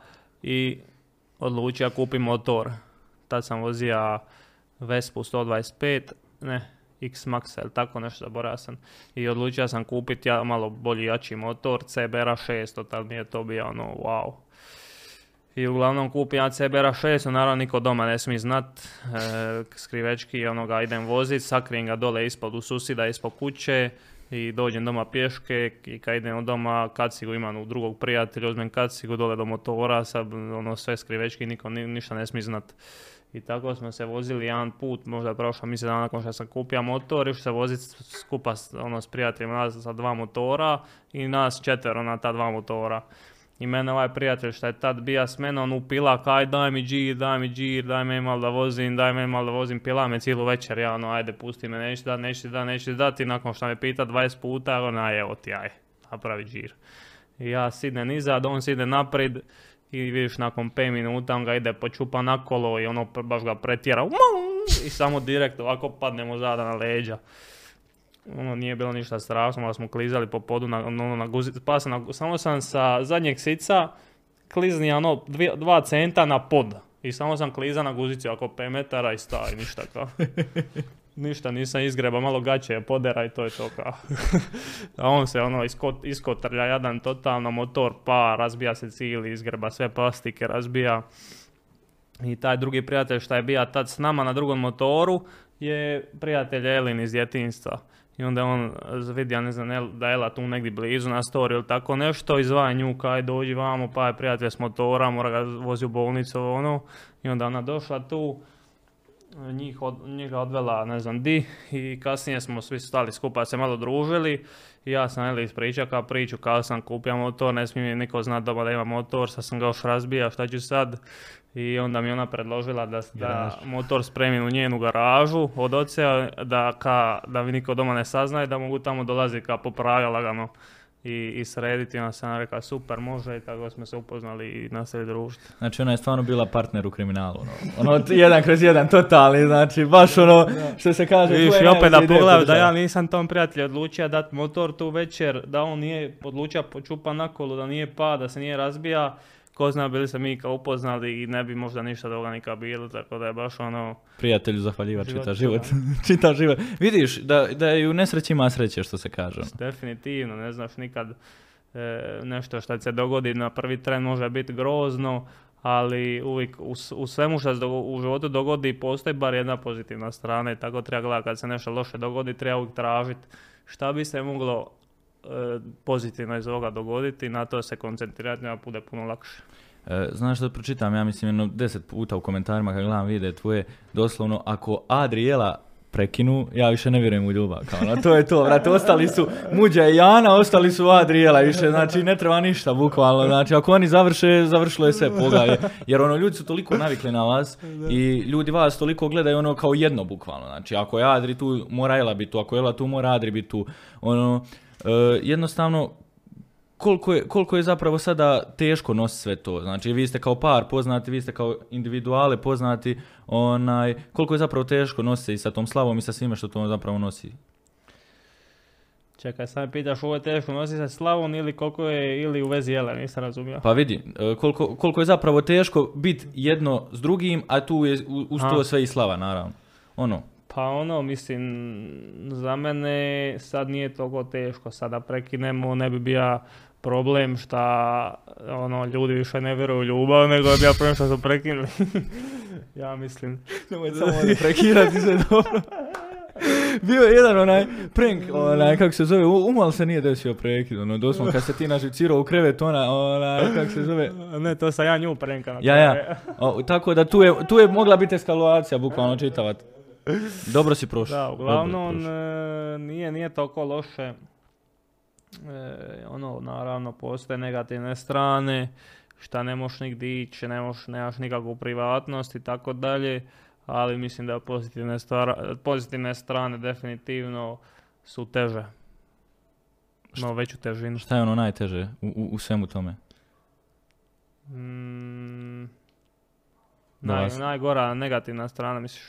i odlučio kupiti motor. Tad sam vozio Vespu 125, ne, X-Max ili tako nešto zaboravio sam. I odlučio sam kupiti ja, malo bolji jači motor, CBR 600, tad mi je to bio ono wow. I uglavnom kupim ja CBR 600, naravno niko doma ne smije znat, e, skrivečki onoga idem vozit, sakrijem ga dole ispod u susida, ispod kuće, i dođem doma pješke i kad idem od doma kacigu imam u drugog prijatelja, uzmem kacigu dole do motora, sad ono sve skrivečki, niko ni, ništa ne smije znat. I tako smo se vozili jedan put, možda prošla misle dana nakon što sam kupio motor, išao se voziti skupa ono, s prijateljima nas sa dva motora i nas četvero na ta dva motora. I mene ovaj prijatelj što je tad bija s menom upila kaj daj mi džir, daj mi džir, daj me malo da vozim, daj me malo da vozim, pila me cijelu večer, ja ono ajde pusti me, neću da, neću da, neću dati, nakon što me pita 20 puta, ona evo ti aj, napravi džir. I ja sidnem izad, on side naprijed i vidiš nakon 5 minuta on ga ide počupa na kolo i ono baš ga pretjera i samo direkt ovako padnemo zada na leđa ono nije bilo ništa strašno, ali smo klizali po podu na, ono, na guzicu, pa sam na, samo sam sa zadnjeg sica klizni ono dvije, dva centa na pod. I samo sam kliza na guzici oko 5 metara i stavi, ništa kao. ništa nisam izgreba, malo gaće podera i to je to kao. A on se ono iskot, iskotrlja jadan totalno, motor pa, razbija se cijeli, izgreba sve plastike, razbija. I taj drugi prijatelj što je bio tad s nama na drugom motoru je prijatelj Elin iz djetinstva. I onda on vidi, ne znam, da je Ela tu negdje blizu na story ili tako nešto, izvaja nju, kaj dođi vamo, pa je prijatelj s motora, mora ga vozi u bolnicu, ono. I onda ona došla tu, njih, od, njih odvela ne znam di i kasnije smo svi stali skupa se malo družili i ja sam Eli ispričao kao priču kao sam kupio motor, ne smije mi niko znati doma da ima motor, sad sam ga još razbija, šta ću sad? I onda mi ona predložila da, da motor spremim u njenu garažu od oca, da, ka, da mi niko doma ne saznaje, da mogu tamo dolaziti kao popravlja lagano i, i srediti. Ona sam rekao super može i tako smo se upoznali i nastavili družiti. Znači ona je stvarno bila partner u kriminalu. Ono, ono jedan kroz jedan totalni, znači baš ono što se kaže. Viš, i opet da pogledam da ja nisam tom prijatelju odlučio dati motor tu večer, da on nije odlučio počupa na kolu, da nije pa, da se nije razbija ko zna bili se mi kao upoznali i ne bi možda ništa toga nikad bilo, tako da je baš ono... Prijatelju zahvaljivač čita život. čita život. Vidiš da, da je u nesreći ima sreće što se kaže. Ono. Definitivno, ne znaš nikad e, nešto što se dogodi na prvi tren može biti grozno, ali uvijek u, u svemu što se u životu dogodi postoji bar jedna pozitivna strana i tako treba gledati kad se nešto loše dogodi, treba uvijek tražiti šta bi se moglo pozitivno iz ovoga dogoditi, na to se koncentrirati, nema bude puno lakše. E, znaš što pročitam, ja mislim jedno deset puta u komentarima kad gledam vide tvoje, doslovno, ako Adriela prekinu, ja više ne vjerujem u ljubav. Kao, no, to je to, brate, ostali su Muđa i Jana, ostali su Adrijela više, znači ne treba ništa, bukvalno, znači ako oni završe, završilo je sve, pogaje. Jer ono, ljudi su toliko navikli na vas i ljudi vas toliko gledaju ono kao jedno, bukvalno, znači ako je Adri tu, mora Ela biti tu, ako je Ela tu, mora Adri biti tu, ono, E, jednostavno, koliko je, koliko je zapravo sada teško nositi sve to. Znači, vi ste kao par poznati, vi ste kao individuale poznati, onaj, koliko je zapravo teško nositi i sa tom slavom i sa svime što to zapravo nosi. Čekaj, sad pitaš ovo je teško nositi sa slavom ili koliko je ili u vezi jele, nisam razumio. Pa vidi, e, koliko, koliko je zapravo teško biti jedno s drugim, a tu je uz to sve i slava, naravno. Ono, pa ono, mislim, za mene sad nije toliko teško. Sada prekinemo, ne bi bio problem šta ono, ljudi više ne vjeruju u ljubav, nego je bio problem što su prekinuli. ja mislim. Nemoj samo prekirati se dobro. Bio je jedan onaj prank, onaj, kako se zove, umal se nije desio prekid, ono, doslovno kad se ti naživcirao u krevet, ona, onaj, kako se zove, ne, to sam ja nju prenka na Ja, ja. O, tako da tu je, tu je mogla biti eskalacija, bukvalno čitavat. Dobro si prošao. Da, uglavnom prošao. e, nije, nije toliko loše. E, ono, naravno, postoje negativne strane, šta ne možeš nigdje ići, ne možeš, nemaš nikakvu privatnost i tako dalje, ali mislim da pozitivne, stvara- pozitivne strane definitivno su teže. No, veću težinu. Šta je ono najteže u, u, u svemu tome? Mm, naj, najgora negativna strana, misliš?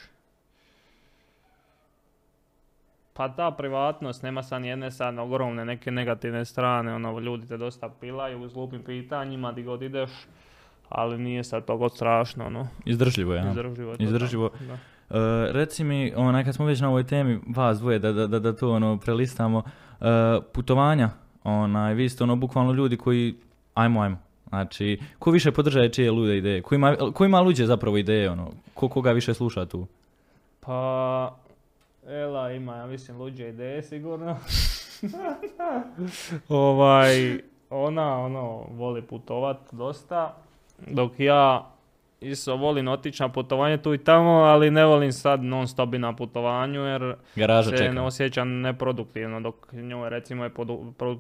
Pa ta privatnost, nema sad jedne sad ogromne neke negativne strane, ono, ljudi te dosta pilaju s glupim pitanjima, di god ideš, ali nije sad toliko strašno, ono, Izdržljivo je, ja. izdržljivo. je to Izdržljivo. da. E, reci mi, onaj, kad smo već na ovoj temi, vas dvoje, da, da, da, da to ono prelistamo, e, putovanja, onaj, vi ste ono bukvalno ljudi koji, ajmo, ajmo, znači, ko više podržaje čije lude ideje, ko ima, ko ima luđe zapravo ideje, ono, ko koga više sluša tu? Pa, Ela ima, ja mislim, luđe ideje sigurno. ovaj, ona, ono, voli putovat dosta, dok ja isto volim otići na putovanje tu i tamo, ali ne volim sad non stop na putovanju, jer Garaža se čeka. ne osjećam neproduktivno, dok njoj recimo je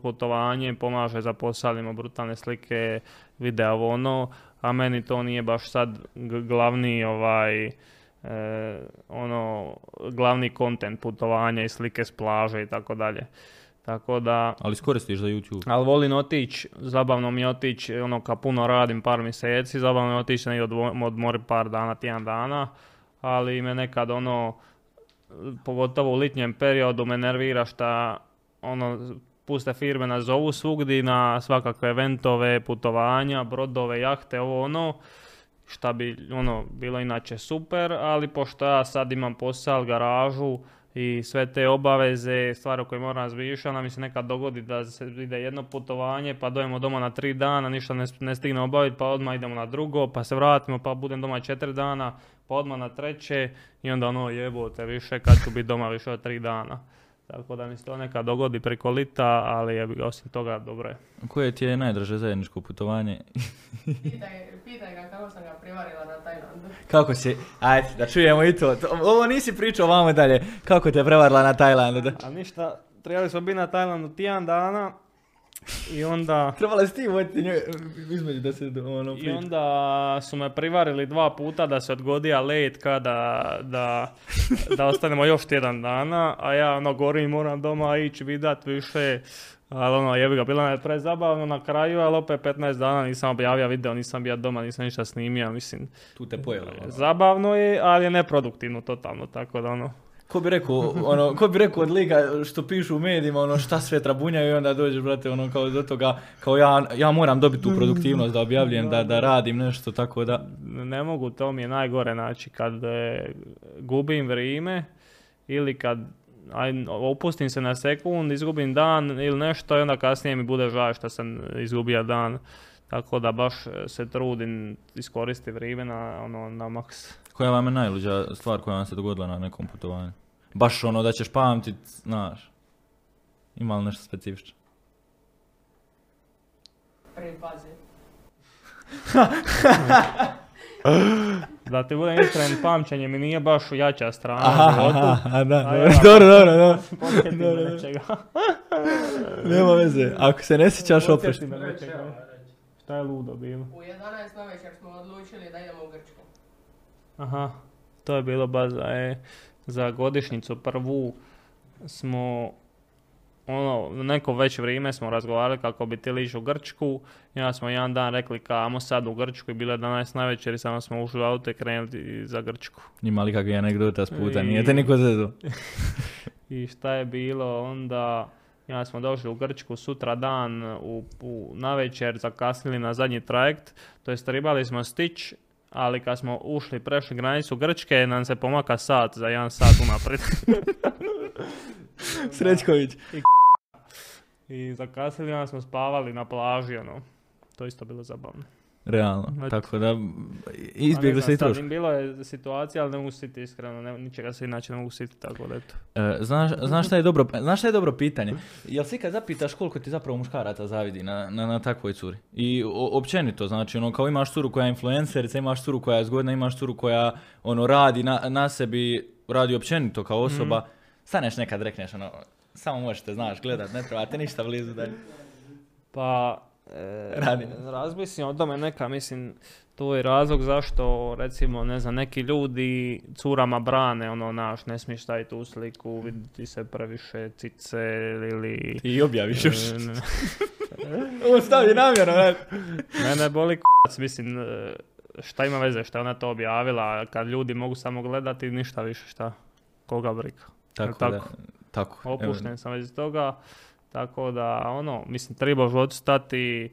putovanje, pomaže za posao, ima brutalne slike, videa, ovo ono, a meni to nije baš sad glavni ovaj, e, ono, glavni kontent putovanja i slike s plaže i tako dalje. Tako da, Ali iskoristiš za YouTube. ali volim otići, zabavno mi otići, ono kad puno radim par mjeseci, zabavno mi otići odvo- odmorit par dana, tjedan dana, ali me nekad ono, pogotovo u litnjem periodu me nervira šta ono, puste firme nas zovu svugdje na svakakve eventove, putovanja, brodove, jahte, ovo ono, šta bi ono bilo inače super, ali pošto ja sad imam posao, garažu i sve te obaveze, stvari o moram razmišljati, onda mi se nekad dogodi da se ide jedno putovanje, pa dojemo doma na tri dana, ništa ne, ne stigne obaviti, pa odmah idemo na drugo, pa se vratimo, pa budem doma četiri dana, pa odmah na treće i onda ono jebote više kad ću biti doma više od tri dana. Tako da mi se to nekad dogodi preko lita, ali je, osim toga dobro je. Koje ti je najdraže zajedničko putovanje? Pitaj, pitaj ga kako sam ga privarila na Tajlandu. Kako si, ajde, da čujemo i to. To- Ovo nisi pričao vamo dalje. Kako te prevarila na Tajlandu? Da? A ništa, trebali smo biti na Tajlandu tjedan dana i onda... Trebala si ti voditi njoj, između da se ono I onda su me privarili dva puta da se odgodija let kada da, da ostanemo još tjedan dana, a ja ono gorim moram doma ići vidat više, ali ono jebi ga, bilo je prezabavno na kraju, ali opet 15 dana nisam objavio video, nisam bio doma, nisam ništa snimio, mislim, Tu te pojela. ono. zabavno je, ali je neproduktivno totalno, tako da ono, Ko bi rekao, ono, ko bi rekao od lika što pišu u medijima, ono, šta sve trabunjaju i onda dođeš, brate, ono, kao do toga, kao ja, ja moram dobiti tu produktivnost da objavljujem, da, da radim nešto, tako da, ne mogu, to mi je najgore, znači kad e, gubim vrijeme ili kad aj, opustim se na sekund, izgubim dan ili nešto i onda kasnije mi bude žao što sam izgubio dan. Tako da baš se trudim iskoristiti vrijeme na, ono, na maks. Koja vam je najluđa stvar koja vam se dogodila na nekom putovanju? Baš ono da ćeš pamtit, znaš, ima li nešto specifično? Prvi fazi. Da ti budem iskren, pamćenje mi nije baš jača strana Aha, u životu. aha, da, A dobro, ja- dobro, dobro, dobro. Podsjeti me Dobro. nečega. Nema veze, ako se ne sjećaš Podsjeti oprošti. me nečega. Šta je ludo bilo? U 11 navečer smo odlučili da idemo u Grčku. Aha, to je bilo baš za, e, za godišnjicu prvu smo ono, neko već vrijeme smo razgovarali kako bi ti liš u Grčku. Onda smo jedan dan rekli kamo sad u Grčku i bilo je 11 navečer i samo smo ušli u auto i krenuli za Grčku. Ima li kakve anegdota s puta, I- nije te niko zezu. I šta je bilo onda, ja smo došli u Grčku sutra dan u, u navečer, zakasnili na zadnji trajekt, to jest trebali smo stić, ali kad smo ušli, prešli granicu Grčke, nam se pomaka sat za jedan sat unaprijed. Srećković. I zakasnili, onda smo spavali na plaži, ono. To isto bilo zabavno. Realno. Tako da Pa izbjegli se i im Bilo je situacija, ali ne mogu sjetiti iskreno, ne, ničega se inače ne mogu sjetiti, tako da eto. E, znaš, znaš, šta je dobro, znaš šta je dobro pitanje? Jel si kad zapitaš koliko ti zapravo muškaraca zavidi na, na, na takvoj curi? I o- općenito, znači, ono, kao imaš curu koja je influencerica, imaš curu koja je zgodna, imaš curu koja, ono, radi na, na sebi, radi općenito kao osoba, staneš nekad, rekneš, ono, samo možete, znaš, gledat, ne trebate ništa blizu dalje. Pa, Radim. razmislim o tome neka, mislim, to je razlog zašto, recimo, ne znam, neki ljudi curama brane, ono, naš, ne smiješ staviti u sliku, vidjeti se previše cice ili... I objaviš još. E, Ovo stavi namjerno, ne? Mene boli k***ac, mislim, e, šta ima veze šta ona to objavila, kad ljudi mogu samo gledati, ništa više, šta, koga briga. Tako, Tako. da, tako. evo, Opušten sam već toga, tako da, ono, mislim, treba u životu stati,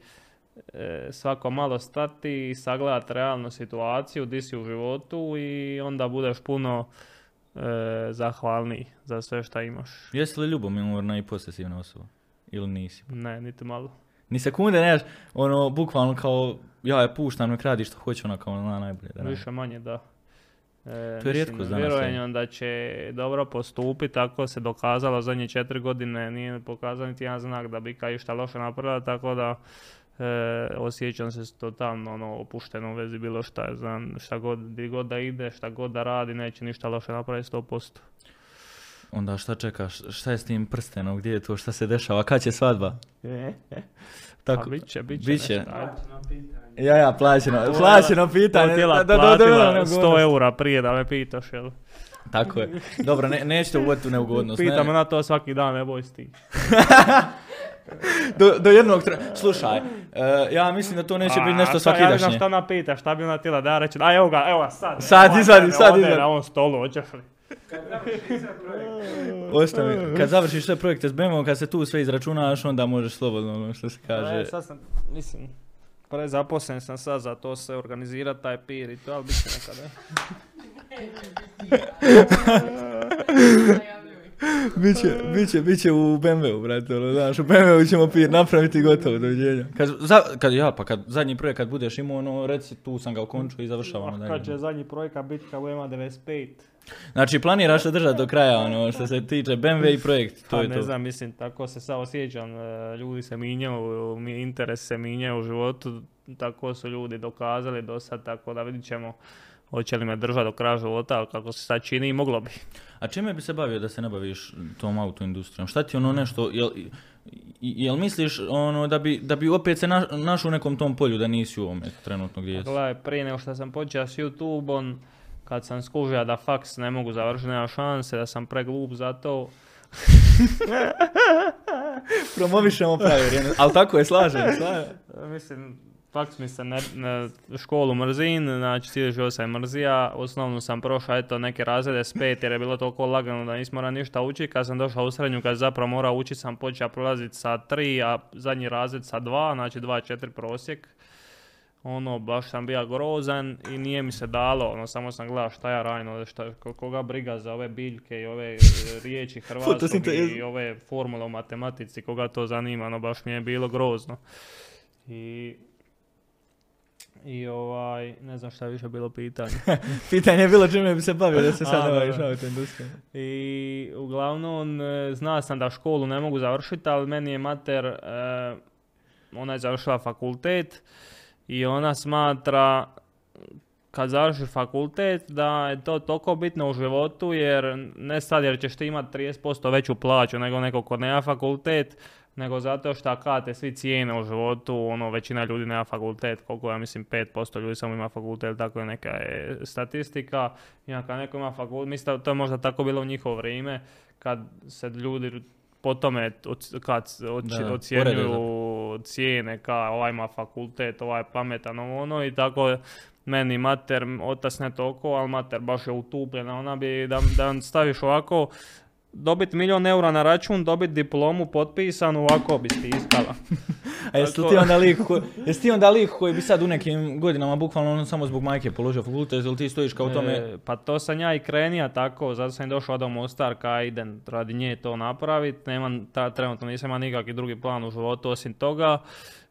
e, svako malo stati i sagledati realnu situaciju, di si u životu i onda budeš puno e, zahvalniji za sve šta imaš. Jesi li ljubomorna i posesivna osoba? Ili nisi? Ne, niti malo. Ni sekunde nemaš, ono, bukvalno kao, ja je puštam, nek radi što hoće, ona kao na najbolje. Da. Više manje da. E, To je rijetkost danas, Vjerujem da će dobro postupiti, tako se dokazalo zadnje četiri godine, nije pokazao niti jedan znak da bi kaj išta loše napravila, tako da e, osjećam se totalno ono, opušteno u vezi bilo šta, znam, šta god, di god da ide, šta god da radi, neće ništa loše napraviti 100%. Onda šta čekaš, šta je s tim prstenom, gdje je to, šta se dešava, kad će svadba? Tako, Tako, bit će, bit će. bit će. nešto. Ja, ja, plaćeno, plaćeno pitanje. tijela da- da- da- da- da- platila da- 100 eura prije da me pitaš, jel? Tako je. Dobro, ne, nećete uvoditi u neugodnost. ne. Pita me na to svaki dan, ne boj ti. Do, do jednog tre... Slušaj, e, ja mislim da to neće biti A, nešto šta- Ja ne znam svakidašnje. šta ona pita, šta bi ona htjela da ja reći, a evo ga, evo ga sad. Sad ne, sad izvadi. Na ovom stolu, hoćeš li? Ostavi, kad završiš sve projekte s BMW, kad se tu sve izračunaš, onda možeš slobodno, ono što se kaže. E, sad sam, mislim, prezaposlen sam sad za to se organizirati taj pir i to, ali bit će nekada. Najavljuj. Biće, biće, biće u BMW-u, brate, ono, znaš, u BMW-u ćemo pir napraviti gotovo, doviđenja. Kad, za, kad, ja, pa kad zadnji projekt kad budeš imao, ono, reci, tu sam ga okončio i završavamo. Kad će zadnji projekat biti kao ima 95? Znači, planiraš se držati do kraja, ono, što se tiče BMW i projekt, to Pa je ne to. znam, mislim, tako se sad osjećam, e, ljudi se minjaju, mi- interes se minjaju u životu, tako su ljudi dokazali do sad, tako da vidit ćemo hoće li me držati do kraja života, ali kako se sad čini, moglo bi. A čime bi se bavio da se ne baviš tom autoindustrijom? Šta ti ono nešto, jel, jel misliš ono da bi, da bi opet se na, našao u nekom tom polju da nisi u ovome trenutno gdje jesi? Gledaj, prije nego što sam počeo s YouTube-om, kad sam skužio da faks ne mogu završiti, nema šanse, da sam preglup za to, Promovišemo pravi vrijeme, ali tako je, slažem, slažem. Mislim, faks mi se ne, ne- školu mrzin, znači cijeli život sam mrzija, osnovnu sam prošao eto neke razrede s pet jer je bilo toliko lagano da nisam morao ništa učiti, kad sam došao u srednju kad zapravo morao učiti sam počeo prolaziti sa tri, a zadnji razred sa dva, znači dva četiri prosjek. Ono, baš sam bio grozan i nije mi se dalo, ono, samo sam gledao šta ja ovdje, šta, ko- koga briga za ove biljke i ove e, riječi hrvatskog i ove formule u matematici, koga to zanima, no baš mi je bilo grozno. I, i ovaj, ne znam šta je više bilo pitanje. Pitanje je bilo čime bi se bavio da se sad baviš da. autoindustrijom. I uglavnom, e, zna sam da školu ne mogu završiti, ali meni je mater, e, ona je završila fakultet i ona smatra kad završi fakultet da je to toliko bitno u životu jer ne sad jer ćeš ti imati 30% veću plaću nego neko ko nema fakultet, nego zato što kad te svi cijene u životu, ono, većina ljudi nema fakultet, koliko ja mislim 5% ljudi samo ima fakultet, tako je neka je statistika. I kad neko ima fakultet, mislim to je možda tako bilo u njihovo vrijeme, kad se ljudi po tome kad ocjenjuju cijene, ka ovaj ima fakultet, ovaj je pametan, ovo ono i tako meni mater, otac ne toliko, ali mater baš je utupljena, ona bi da, da staviš ovako, dobit milion eura na račun, dobit diplomu potpisanu, ovako bi stiskala. A jesi ti onda lik, ko, jesi ti onda lik koji bi sad u nekim godinama bukvalno ono samo zbog majke položio fakultet ili ti stojiš kao tome? E, pa to sam ja i krenija tako, zato sam i došao do Mostar, kaj idem radi nje to napravit, nemam, ta, trenutno nisam imao nikakvi drugi plan u životu osim toga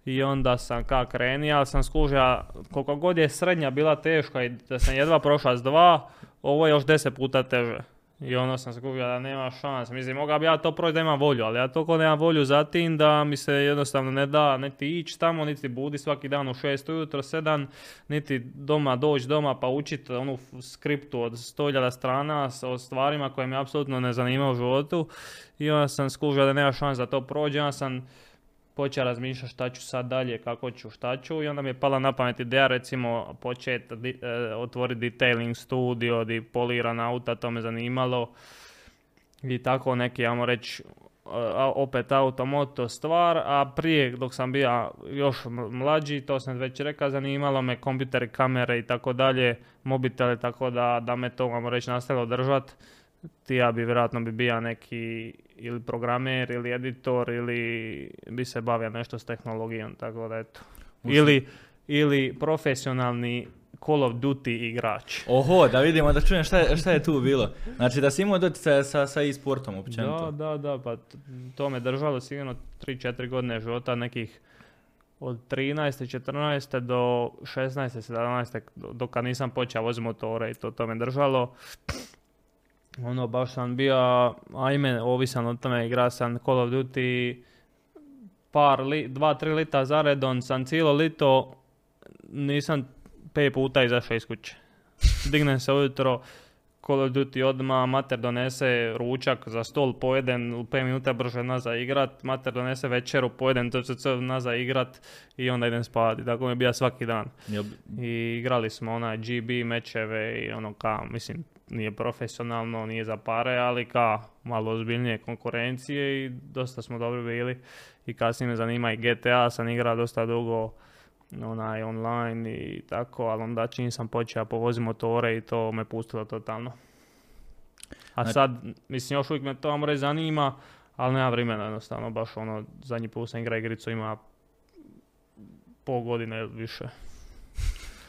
i onda sam ka krenija, ali sam skužio koliko god je srednja bila teška i da sam jedva prošla s dva, ovo je još deset puta teže. I onda sam skužio da nema šans. Mislim, mogao bi ja to proći da imam volju, ali ja toliko nemam volju za tim da mi se jednostavno ne da niti ići tamo, niti budi svaki dan u šest ujutro, sedam, niti doma doći doma pa učiti onu skriptu od 100.000 strana o stvarima koje me apsolutno ne zanimaju u životu. I onda sam skužio da nema šans da to prođe, onda sam počeo razmišljati šta ću sad dalje, kako ću, šta ću i onda mi je pala na pamet ideja recimo početi otvoriti detailing studio, di polirana auta, to me zanimalo i tako neki, ajmo reći, a- opet automoto stvar, a prije dok sam bio još mlađi, to sam već rekao, zanimalo me kompjuteri, kamere i tako dalje, mobitele, tako da, da me to, ajmo reći, nastavilo držat. Ti ja bi vjerojatno bi bio neki ili programer ili editor ili bi se bavio nešto s tehnologijom, tako da eto. Ili, ili profesionalni Call of Duty igrač. Oho, da vidimo, da čujem šta je, šta je tu bilo. Znači da si imao doticaja sa, sa e-sportom općenito. Da, da, da, pa to me držalo sigurno 3-4 godine života nekih od 13. 14. do 16. 17. do- kad nisam počeo voziti motore i to, to me držalo. Ono, baš sam bio, ajme, ovisan o tome, igra sam Call of Duty par, li, dva, tri lita zaredom, sam cijelo lito, nisam pet puta izašao iz kuće. Dignem se ujutro, Call of Duty odmah, mater donese ručak za stol, pojeden, u 5 minuta brže nazad igrat, mater donese večeru, pojeden, to se nazad igrat i onda idem spavati. Tako mi je bio svaki dan. I igrali smo onaj GB mečeve i ono ka, mislim, nije profesionalno, nije za pare, ali ka malo ozbiljnije konkurencije i dosta smo dobri bili. I kasnije me zanima i GTA, sam igrao dosta dugo onaj online i tako, ali onda čim sam počeo povoziti motore i to me pustilo totalno. A Znači- sad, mislim, još uvijek me to vam reći zanima, ali nema vremena jednostavno, baš ono, zadnji put sam igrao igricu ima pol godine ili više.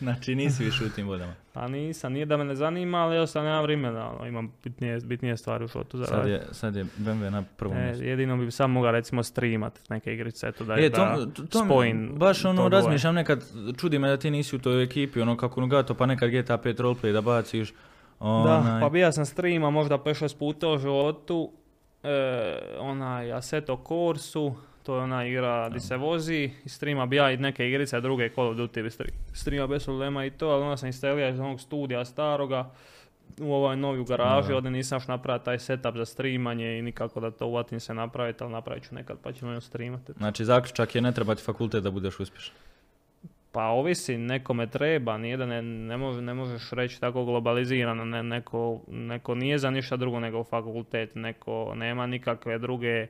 Znači nisi više u tim vodama. Pa nisam, nije da me ne zanima, ali jednostavno nema vremena, ono, imam bitnije, bitnije stvari u životu za Sad je, sad je BMW na prvom E, jedino bi sam mogao recimo streamat neke igrice, eto da, E, da to, to, spojim baš ono to dvoje. razmišljam nekad, čudi me da ti nisi u toj ekipi, ono kako Nugato, pa nekad GTA 5 roleplay da baciš. Da, onaj- pa bija sam streama možda 5-6 puta u životu, e, onaj Assetto Corsu, to je ona igra di se vozi, i streama bija i neke igrice, druge Call of Duty bi streama bez problema i to, ali onda sam instalirao iz onog studija staroga, u ovaj novi u garaži, ovdje nisam još napravio taj setup za streamanje i nikako da to uvatim se napraviti, ali napravit ću nekad pa ćemo još streamati. Znači zaključak je ne treba ti fakultet da budeš uspješan. Pa ovisi, nekome treba, nije da ne, ne, može, ne možeš reći tako globalizirano, ne, neko, neko nije za ništa drugo nego fakultet, neko nema nikakve druge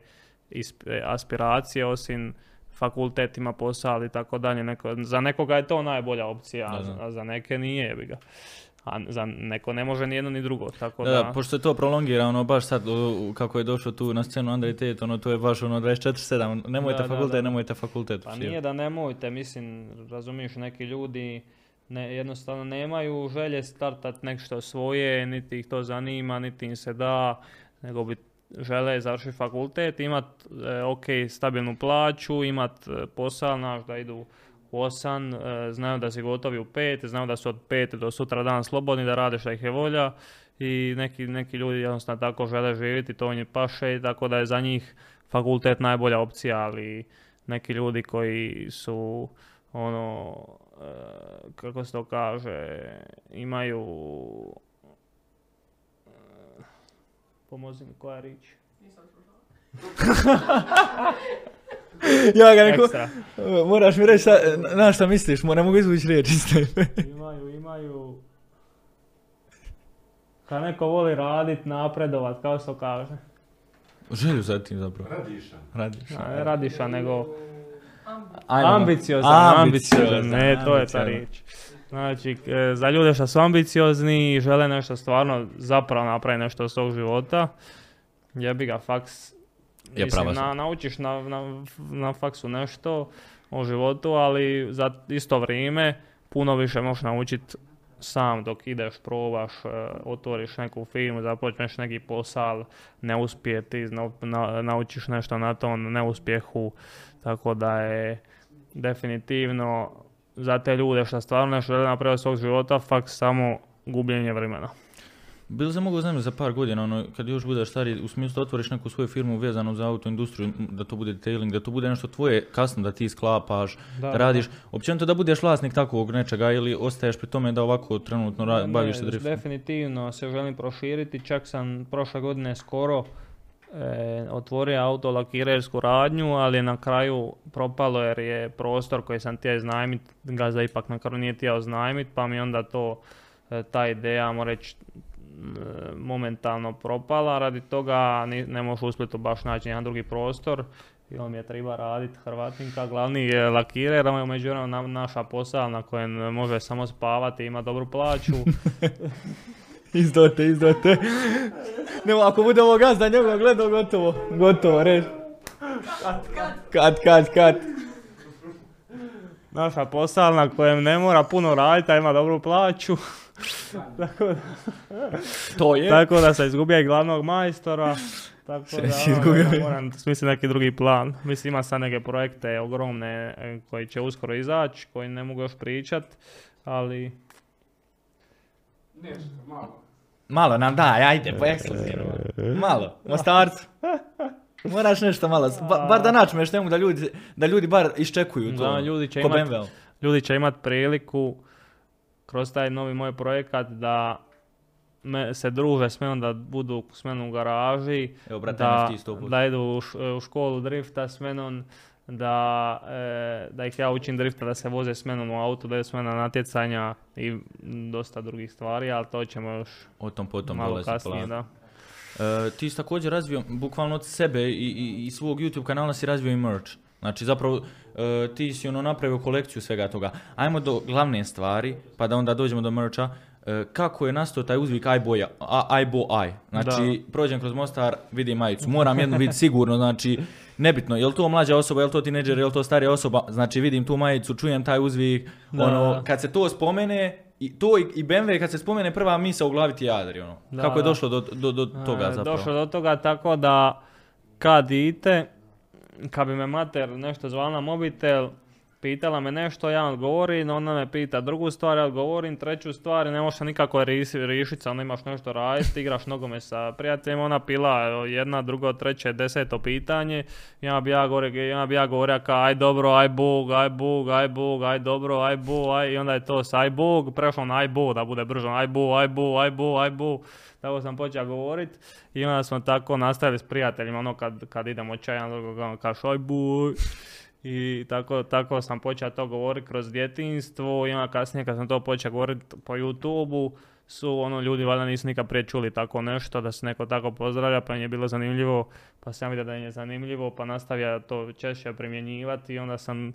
aspiracije osim fakultet ima posao i tako dalje, neko, za nekoga je to najbolja opcija, a Da, za- da. a za neke nije, jebi ga. A za neko ne može ni jedno ni drugo, tako Da, da... pošto je to prolongirano baš sad, u- u- kako je došlo tu na scenu Andrej Tate, ono to je baš ono 24-7, nemojte Da, fakultet, da. nemojte fakultet. Pa nije da nemojte, mislim, razumiješ, neki ljudi ne, jednostavno nemaju želje startat nešto svoje, niti ih to zanima, niti im se da, nego bi žele završiti fakultet, imat e, ok stabilnu plaću, imat e, posao, znaš da idu u osam, e, znaju da si gotovi u pet, znaju da su od pet do sutra dan slobodni, da rade šta ih je volja i neki, neki ljudi jednostavno tako žele živjeti, to im paše i tako da je za njih fakultet najbolja opcija, ali neki ljudi koji su ono e, kako se to kaže imaju pomozi mi koja je riječ Nisam slušala. Ja ga neko, ekstra moraš mi reći šta, na šta misliš, ne mogu izvući riječ iz tebe. imaju imaju kad neko voli radit napredovat kao se to kaže Želju za tim zapravo. Radiša. Radiš. A, ne radiša nego ambiciozan, ambiciozan, ne, to je ta riječ. Znači, e, za ljude što su ambiciozni i žele nešto stvarno zapravo napraviti nešto od svog života, jebi ga faks. Je na, naučiš na, na, na faksu nešto o životu, ali za isto vrijeme puno više možeš naučiti sam dok ideš, probaš, e, otvoriš neku firmu, započneš neki posao, ne uspije ti, na- na- naučiš nešto na tom neuspjehu, tako da je definitivno za te ljude što stvarno nešto žele napraviti svog života, fakt samo gubljenje vremena. Bilo se mogu znam za par godina, ono, kad još budeš stari, u smislu da otvoriš neku svoju firmu vezanu za autoindustriju, da to bude detailing, da to bude nešto tvoje kasno da ti sklapaš, da, Da, radiš, općenito da budeš vlasnik takvog nečega ili ostaješ pri tome da ovako trenutno ra- baviš se driftom. Definitivno se želim proširiti, čak sam prošle godine skoro e, otvorio autolakirersku radnju, ali je na kraju propalo jer je prostor koji sam htio iznajmiti, gazda ipak na kraju nije htio iznajmiti, pa mi onda to, e, ta ideja, ajmo reći, momentalno propala, radi toga ni- ne možeš baš naći jedan drugi prostor, i on mi je treba raditi Hrvatinka, glavni je lakirer, a među na, naša posao na kojem može samo spavati i ima dobru plaću. Izdote, izdote. Nemo, ako bude ovo gazda njega gledao, gotovo, gotovo, reš. Kat, kat, kat. naša posao na kojem ne mora puno raditi, a ima dobru plaću. tako, da, To je. tako da se izgubija i glavnog majstora. Tako da ono, izgubio. moram smisliti neki drugi plan. Mislim ima sad neke projekte ogromne e, koji će uskoro izaći, koji ne mogu još pričat, ali Malo nam daj, ajde, po ekskluzivno. Malo, Mostarcu. Moraš nešto malo, ba- bar da načmeš njemu da ljudi, da ljudi bar iščekuju to. Da, ljudi će imat- ljudi će imati priliku kroz taj novi moj projekat da me, se druže s menom, da budu s menom u garaži, Evo, brate, da, da idu u, š- u školu drifta s menom, da, e, da ih ja učim drifta, da se voze s menom u autu, da je s menom na natjecanja i dosta drugih stvari, ali to ćemo još O tom potom malo kasnije, da. E, ti si također razvio, bukvalno od sebe i, i, i svog YouTube kanala si razvio i merch. Znači zapravo e, ti si ono napravio kolekciju svega toga. Ajmo do glavne stvari, pa da onda dođemo do mercha. E, kako je nastao taj uzvik aj boja, a, aj. Znači, prođem kroz Mostar, vidim majicu. Moram jednu vidjeti sigurno, znači, nebitno, je li to mlađa osoba, je li to tineđer, je li to starija osoba, znači vidim tu majicu, čujem taj uzvik, Da. ono, kad se to spomene, i to i, BMW kad se spomene prva misa u glavi ti je Adri, ono. Da, Kako je došlo do, do, do toga E, zapravo? Došlo do toga tako da kad ite, kad bi me mater nešto zvala na mobitel, pitala me nešto, ja odgovorim, ona me pita drugu stvar, ja odgovorim, treću stvar, ne možeš nikako riješiti, onda imaš nešto raditi, igraš nogomet sa prijateljima, ona pila jedna, drugo, treće, deseto pitanje, ja bi ja gore, ja bi ja govorio kao aj dobro, aj bog, aj bog, aj bog, aj dobro, aj bog, aj, i onda je to s aj bog, prešlo na aj bog, da bude brzo, aj bog, aj bog, aj bog, aj bog, tako sam počeo govorit i onda smo tako nastavili s prijateljima, ono kad, kad idemo čaj, jedan drugog ono kažeš aj boj. I tako, tako sam počeo to govoriti kroz djetinstvo i onda kasnije kad sam to počeo govoriti po YouTube-u su ono ljudi valjda nisu nikad prije čuli tako nešto, da se neko tako pozdravlja pa im je bilo zanimljivo, pa sam vidio da im je zanimljivo pa nastavio to češće primjenjivati i onda sam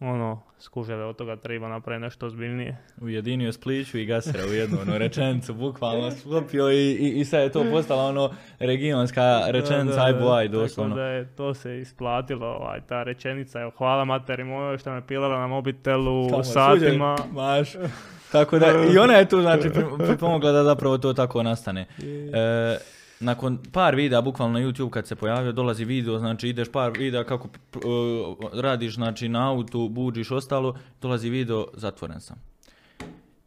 ono, skuževe od toga treba napraviti nešto ozbiljnije. Ujedinio Spliću i Gasera u jednu ono, rečenicu, bukvalno sklopio i, i, i sad je to postala ono regionska rečenica, Da, da, tako doslovno. da je to se isplatilo, ovaj, ta rečenica. Evo, hvala materi mojoj što me pilala na mobitelu Tamo, satima. suđe, Maš. Tako da, i ona je tu znači pomogla da zapravo to tako nastane. E, nakon par videa, bukvalno na YouTube kad se pojavio, dolazi video, znači ideš par videa kako e, radiš znači na autu, buđiš ostalo, dolazi video, zatvoren sam.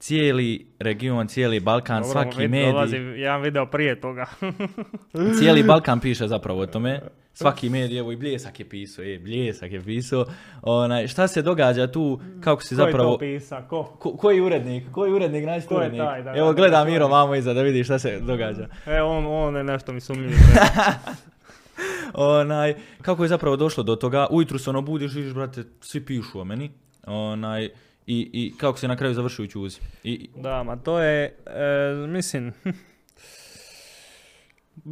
Cijeli region, cijeli Balkan, Dobro, svaki vid- medij, Dolazi jedan video prije toga. cijeli Balkan piše zapravo o tome. Svaki medij, evo i Bljesak je pisao, e, Bljesak je pisao. Onaj, šta se događa tu, kako si Ko je zapravo... to pisa? Ko? Ko, koji urednik? Koji urednik? Naći Ko je urednik. taj, da, Evo da, gleda da, Miro vamo iza da vidi šta se događa. E, on, on je nešto mi sumnjivo. Onaj, kako je zapravo došlo do toga? Ujutru se ono budiš vidiš, brate, svi pišu o meni. Onaj, i, i kako se na kraju završio u Ćuzi. I, da, ma to je, e, mislim,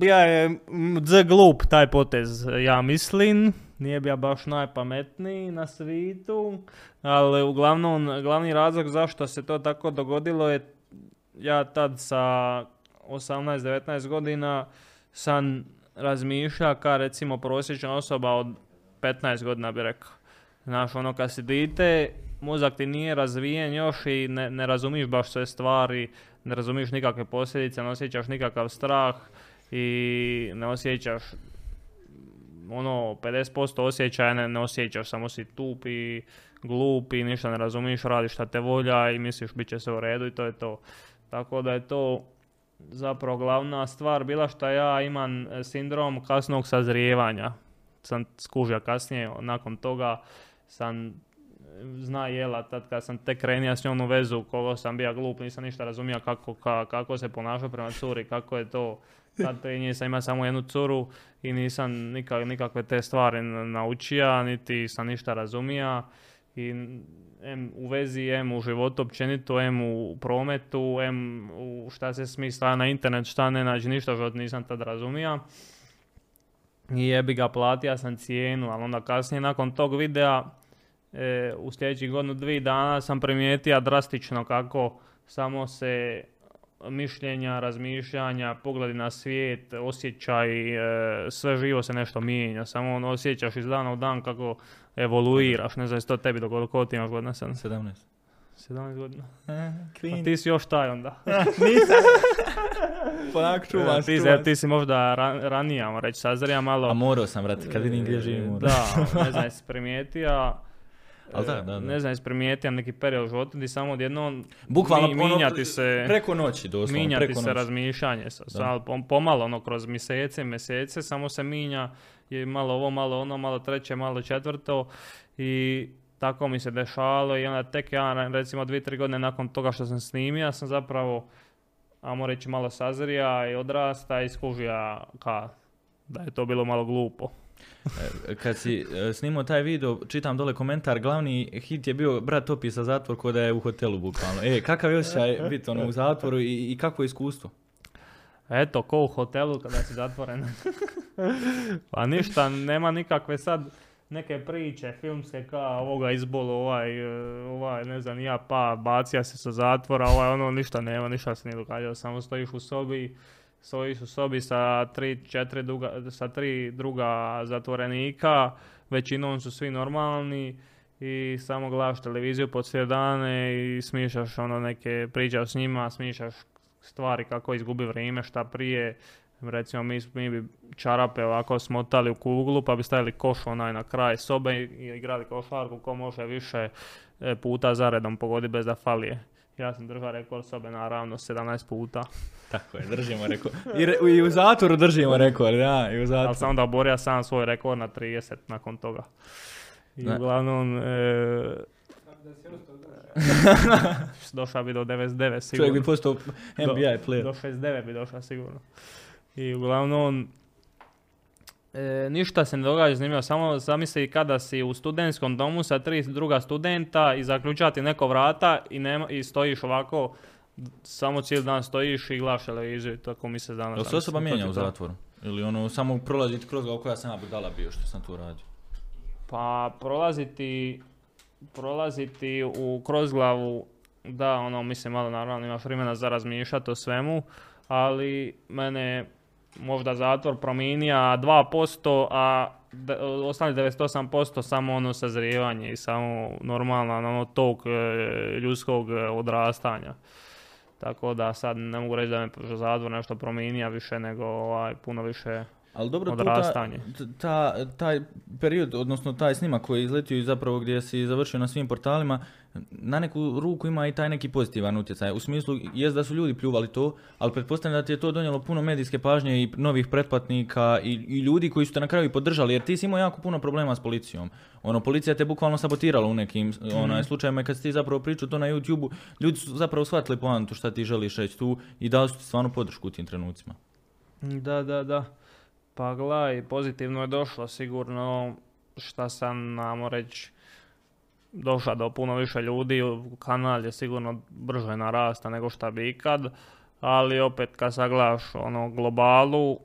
bija je dz glup taj potez, ja mislim. Nije bio baš najpametniji na svitu, ali uglavnom, glavni razlog zašto se to tako dogodilo je ja tad sa 18-19 godina sam razmišljao kao recimo prosječna osoba od 15 godina bi rekao. Znaš, ono kad si dite, mozak ti nije razvijen još i ne, ne razumiješ baš sve stvari, ne razumiješ nikakve posljedice, ne osjećaš nikakav strah i ne osjećaš ono 50% osjećaja ne, ne osjećaš, samo si tup i glup i ništa ne razumiješ, radiš šta te volja i misliš bit će sve u redu i to je to. Tako da je to zapravo glavna stvar bila što ja imam e, sindrom kasnog sazrijevanja. Sam skužio kasnije, nakon toga sam zna jela tad kad sam tek krenio s njom u vezu, koliko sam bio glup, nisam ništa razumio kako, ka- kako se ponaša prema curi, kako je to. Tad prije nje sam imao samo jednu curu i nisam nikak, nikakve te stvari naučio, niti sam ništa razumija. I em u vezi, em u životu općenito, em u prometu, em u šta se smisla na internet, šta ne, znači ništa život nisam tad razumija. I jebi ga, platio sam cijenu, ali onda kasnije nakon tog videa e, u sljedećih godinu, dvije dana sam primijetio drastično kako samo se mišljenja, razmišljanja, pogledi na svijet, osjećaj, e, sve živo se nešto mijenja. Samo ono osjećaš iz dana u dan kako evoluiraš. Ne znam, jesi to tebi dogodilo, koliko ti imaš godina? 7, 17. 17 godina. Queen. A ti si još taj onda. Nisam. Polako E, čuvam, ti, čuvam. ti si možda ra, ranije, reći, sazrija malo. A morao sam, brate, kad vidim gdje živim. Da, ne znam, jesi primijetio. Al da, e, da, da. Ne znam, jesi primijetio neki period u životu gdje samo odjednom Bukvalno mi- ono, minjati se, Preko noći, doslovno, minjati preko se noći. razmišljanje. Sa, sa- pom- pomalo, ono, kroz mjesece, mjesece, samo se minja je malo ovo, malo ono, malo treće, malo četvrto i tako mi se dešavalo i onda tek ja, recimo dvije, tri godine nakon toga što sam snimio, sam zapravo, ajmo reći, malo sazrija i odrasta i skužija ka, da je to bilo malo glupo. E, Kad si e, snimao taj video, čitam dole komentar, glavni hit je bio brat topi sa zatvor ko da je u hotelu bukvalno. E, kakav je osjećaj biti ono u zatvoru i, i kako je iskustvo? Eto, ko u hotelu kada si zatvoren. pa ništa, nema nikakve sad neke priče filmske kao ovoga izbolo, ovaj, e, ovaj, ne znam, ja pa, bacija se sa zatvora, ovaj, ono, ništa nema, ništa se nije događalo, samo stojiš u sobi, stojiš u sobi sa tri, četiri druga, sa tri druga zatvorenika, većinom su svi normalni i samo gledaš televiziju po cijele dane i smišaš ono neke pričaš s njima, smišaš stvari kako izgubi vrijeme, šta prije. Recimo mi, mi bi čarape ovako smotali u kuglu pa bi stavili koš onaj na kraj sobe i i igrali košarku ko može više e, puta zaredom pogodi bez da falije. Ja sam držao rekord sobe naravno 17 puta, Tako je, držimo rekord. I, re- i u zatvoru držimo rekord, da, i u ali zatvoru. sam onda oborio sam svoj rekord na 30 nakon toga. I Da. uglavnom, e, došao bi do 99 sigurno. Čovjek bi postao NBA player. Do 69 bi došla sigurno. I uglavnom, e, ništa se ne događa zanimljivo, samo zamisli kada si u studentskom domu sa tri druga studenta i zaključati neko vrata i, nema, i stojiš ovako, samo cijeli dan stojiš i gledaš televiziju i tako mi se danas. Jel se osoba mijenja u zatvoru? Ili ono, samo prolaziti kroz ga koja sam ja budala bio što sam tu radio? Pa prolaziti, prolaziti u kroz glavu, da, ono, mislim, malo naravno imaš vremena za razmišljati o svemu, ali mene možda zatvor promijenija 2%, a ostalih 98% samo ono sazrijevanje i samo normalno ono tok e, ljudskog e, odrastanja. Tako da sad ne mogu reći da me zatvor nešto promijenija više nego ovaj, puno više Ali dobro, tu ta, ta, taj period, odnosno taj snimak koji je izletio i zapravo gdje si završio na svim portalima, na neku ruku ima i taj neki pozitivan utjecaj. U smislu, jest da su ljudi pljuvali to, ali pretpostavljam da ti je to donijelo puno medijske pažnje i novih pretplatnika i, i ljudi koji su te na kraju i podržali, jer ti si imao jako puno problema s policijom. Ono, policija te bukvalno sabotirala u nekim onaj, slučajevima i kad si ti zapravo pričao to na YouTube-u, ljudi su zapravo shvatili poantu šta ti želiš reći tu i dali su ti stvarno podršku u tim trenucima. Da, da, da. Pa gledaj, pozitivno je došlo sigurno šta sam, namo reći, došla do puno više ljudi, kanal je sigurno brže narasta nego šta bi ikad, ali opet kad sagledaš ono globalu,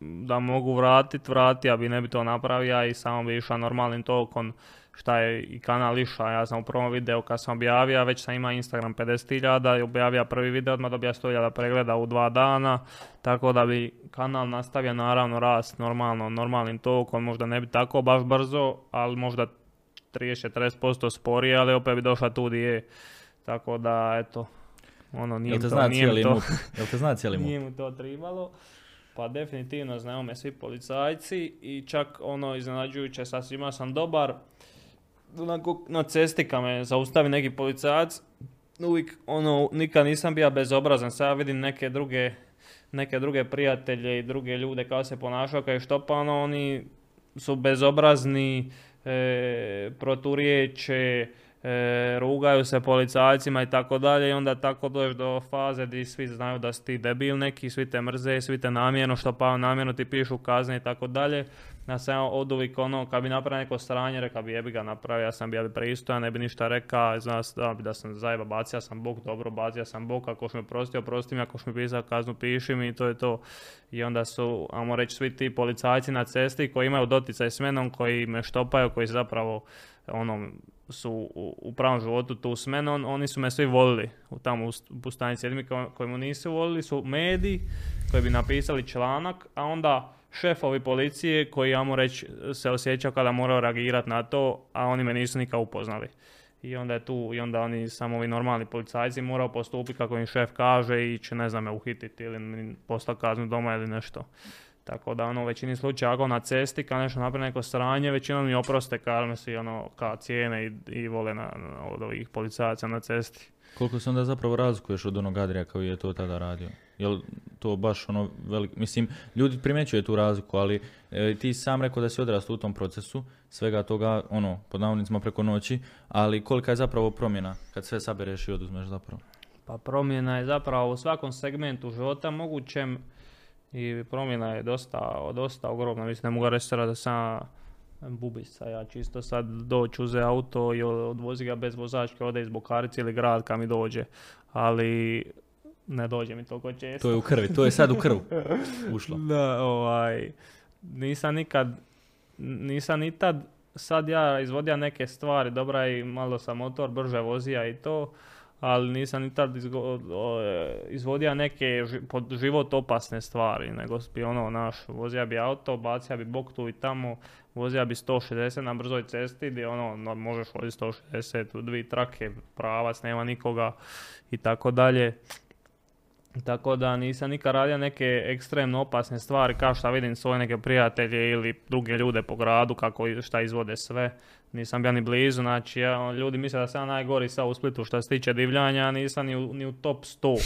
da mogu vratit, vrati, ja bi ne bi to napravio i samo bi išao normalnim tokom šta je i kanal išao. Ja sam u prvom videu kad sam objavio, već sam imao Instagram 50.000 i objavio prvi video, odmah dobija 100.000 pregleda u dva dana, tako da bi kanal nastavio naravno rast normalno, normalnim tokom, možda ne bi tako baš brzo, ali možda 30-40% sporije, ali opet bi došla tu di je. Tako da, eto, ono, nije te to, zna nije cijeli to? Jel te zna cijeli nije mu to tribalo. Pa definitivno znaju me svi policajci i čak ono iznenađujuće sa svima sam dobar. Onako na cesti kad me zaustavi neki policajac, uvijek ono, nikad nisam bio bezobrazan. Sad vidim neke druge, neke druge prijatelje i druge ljude kako se ponašaju kao što pa ono, oni su bezobrazni, e, proturiječe, e, rugaju se policajcima i tako dalje i onda tako dođeš do faze gdje svi znaju da si ti debil neki, svi te mrze, svi te namjerno što pa namjerno ti pišu kazne i tako dalje. Ja sam od uvijek ono, kad bi napravio neko stranje, reka bi jebi ga napravio, ja sam bio pristojan, ne bi ništa rekao, zna da, da sam zajeba, bacio sam bok, dobro, bacio sam bok, ako me prostio, prosti mi, ako mi pisao kaznu, piši mi i to je to. I onda su, ajmo reći, svi ti policajci na cesti koji imaju doticaj s menom, koji me štopaju, koji zapravo ono, su u, u pravom životu tu s menom, oni su me svi volili u tamo u pustanici. Jedni koji mu nisu volili su mediji koji bi napisali članak, a onda šefovi policije koji, ja reći, se osjećao kada morao reagirati na to, a oni me nisu nikad upoznali. I onda je tu, i onda oni samo ovi normalni policajci moraju postupiti kako im šef kaže i će ne znam me uhititi ili poslati kaznu doma ili nešto. Tako da ono u većini slučaja ako na cesti kad nešto napravi neko sranje, većinom mi oproste kad me si ono kao cijene i, i vole od ovih policajaca na cesti. Koliko se onda zapravo razlikuješ od onog Adrija koji je to tada radio? Jel to baš ono velik, mislim, ljudi primjećuje tu razliku, ali e, ti sam rekao da si odrastao u tom procesu, svega toga, ono, pod navodnicima preko noći, ali kolika je zapravo promjena kad sve sabereš i oduzmeš zapravo? Pa promjena je zapravo u svakom segmentu života mogućem i promjena je dosta, dosta ogromna. Mislim, ne mogu reći da sam bubica. Ja čisto sad doći uze auto i odvozi ga bez vozačke, ode iz Bokarice ili grad kad mi dođe. Ali ne dođe mi toliko često. To je u krvi, to je sad u krvu ušlo. da, ovaj, nisam nikad, nisam ni tad, sad ja izvodio neke stvari, dobra i malo sam motor brže vozija i to, ali nisam ni tad izvodio neke pod život opasne stvari, nego bi ono, naš, vozija bi auto, bacija bi bok tu i tamo, vozija bi 160 na brzoj cesti gdje ono, možeš voziti 160 u dvije trake, pravac, nema nikoga i tako dalje. Tako da nisam nikad radio neke ekstremno opasne stvari kao što vidim svoje neke prijatelje ili druge ljude po gradu kako šta izvode sve. Nisam bio ni blizu, znači ja, ljudi misle da sam najgori sa u Splitu što se tiče divljanja, nisam ni u, ni u top 100.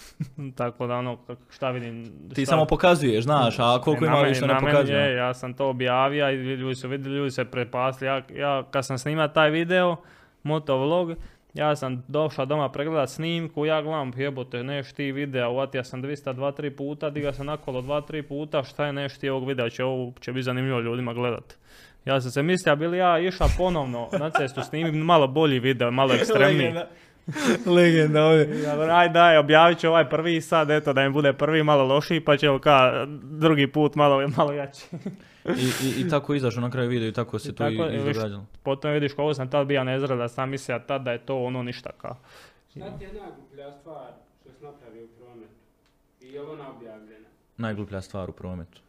Tako da ono, šta vidim... Šta... Ti samo pokazuješ, znaš, a koliko ima više ne pokazuje. Je, ja sam to objavio i ljudi su vidjeli, ljudi se prepasli. Ja, ja kad sam snimao taj video, motovlog, ja sam došao doma pregledat snimku, ja gledam jebote neš ti videa, uvatio sam 200 2-3 puta, diga sam nakolo 2-3 puta, šta je neš ti ovog videa, će ovo će biti zanimljivo ljudima gledat. Ja sam se mislio, bili ja išao ponovno na cestu snimim malo bolji video, malo ekstremniji. Legenda ovdje. Aj daj, objavit ću ovaj prvi sad, eto da im bude prvi malo lošiji, pa će ka drugi put malo, malo jači. I, i, I, tako izašao na kraju video i tako se I to tako, i, izdogađalo. Potom vidiš koliko sam tad bio nezrela, sam mislio tad da je to ono ništa kao. Šta ti je najgluplja stvar što si napravio u prometu? I je ona objavljena? Najgluplja stvar u prometu?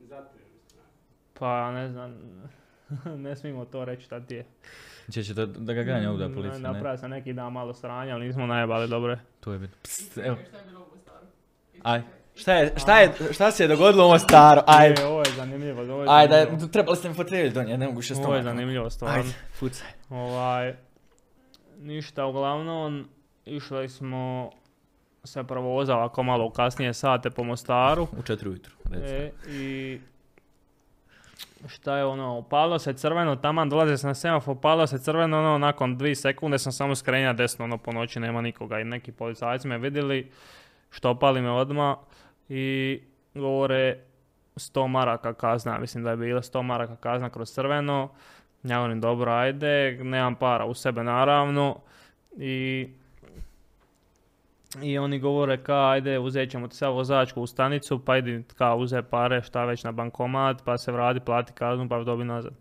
Zato Pa ne znam, ne smijemo to reći šta ti je. Će će da, da ga ganja ovdje policija, ne? Napravio sam neki dan malo sranja, ali nismo najebali dobre. To je bit. Pst, evo. Aj. Šta je, šta je, šta se je dogodilo u Mostaru? Ajde. ovo je zanimljivo, ovo je Ajde, trebali ste mi fotelju donijeti, ne mogu še Ovo je zanimljivo stvarno. Ajde, fucaj. Ovaj, ništa, uglavnom, išli smo se prvo voza ovako malo kasnije sate po Mostaru. U četiri ujutru, e, I šta je ono, upalo se crveno, taman dolaze se na semafor, upalo se crveno, ono, nakon dvije sekunde sam samo skrenja desno, ono, po noći nema nikoga i neki policajci me vidjeli, štopali me odmah i govore 100 maraka kazna, mislim da je bila 100 maraka kazna kroz crveno, ja govorim dobro ajde, nemam para u sebe naravno i i oni govore ka ajde uzet ćemo ti sad vozačku u stanicu pa idi ka uze pare šta već na bankomat pa se vrati plati kaznu pa dobi nazad.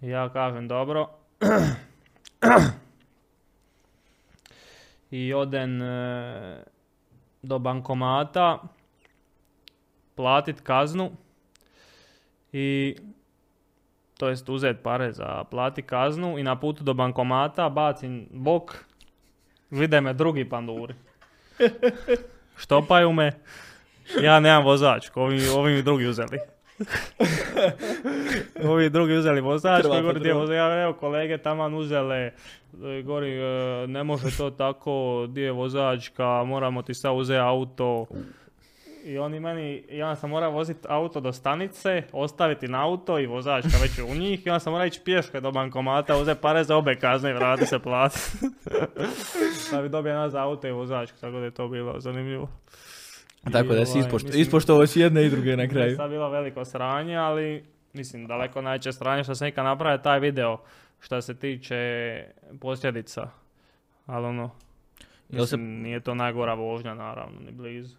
Ja kažem dobro. I odem e, do bankomata platit kaznu i to jest uzet pare za plati kaznu i na putu do bankomata bacim bok, vide me drugi panduri. Štopaju me Ja nemam vozačku, ovi, ovi mi drugi uzeli. Ovi drugi uzeli vozačku, Krva i gori po gdje je drva. vozač? ja evo kolege taman uzele, e, gori e, ne može to tako, gdje je vozačka, moramo ti sad uzeti auto. I oni meni, ja sam morao voziti auto do stanice, ostaviti na auto i vozačka već u njih i onda sam morao ići pješke do bankomata, uzeti pare za obe kazne i vrati se platiti. da bi dobio nazad auto i vozačku, tako da je to bilo zanimljivo. Tako da si ovaj, ispošto, mislim, ispoštovao si jedne i druge na kraju. sad bilo veliko sranje, ali mislim daleko najveće sranje što se nikad napravio taj video što se tiče posljedica. Ali ono, Jel se, mislim, nije to najgora vožnja naravno, ni blizu.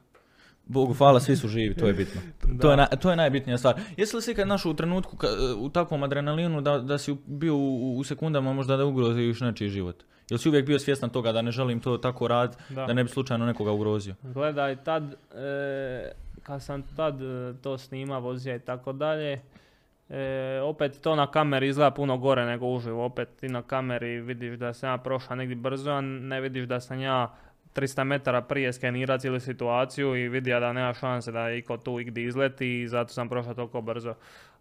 Bogu hvala, svi su živi, to je bitno. To je, na- to je najbitnija stvar. Jesi li se ikad našao u trenutku ka- u takvom adrenalinu da, da si bio u, u sekundama možda da ugroziš nečiji život? Jel si uvijek bio svjestan toga da ne želim to tako raditi, Da. da ne bi slučajno nekoga ugrozio? Gledaj, tad, e, kad sam tad e, to snima, vozio i tako dalje, e, opet to na kameri izgleda puno gore nego uživo. Opet ti na kameri vidiš da sam ja prošao negdje brzo, a ne vidiš da sam ja 300 metara prije skenira cijelu situaciju i vidio da nema šanse da iko tu igdje izleti i zato sam prošao toliko brzo.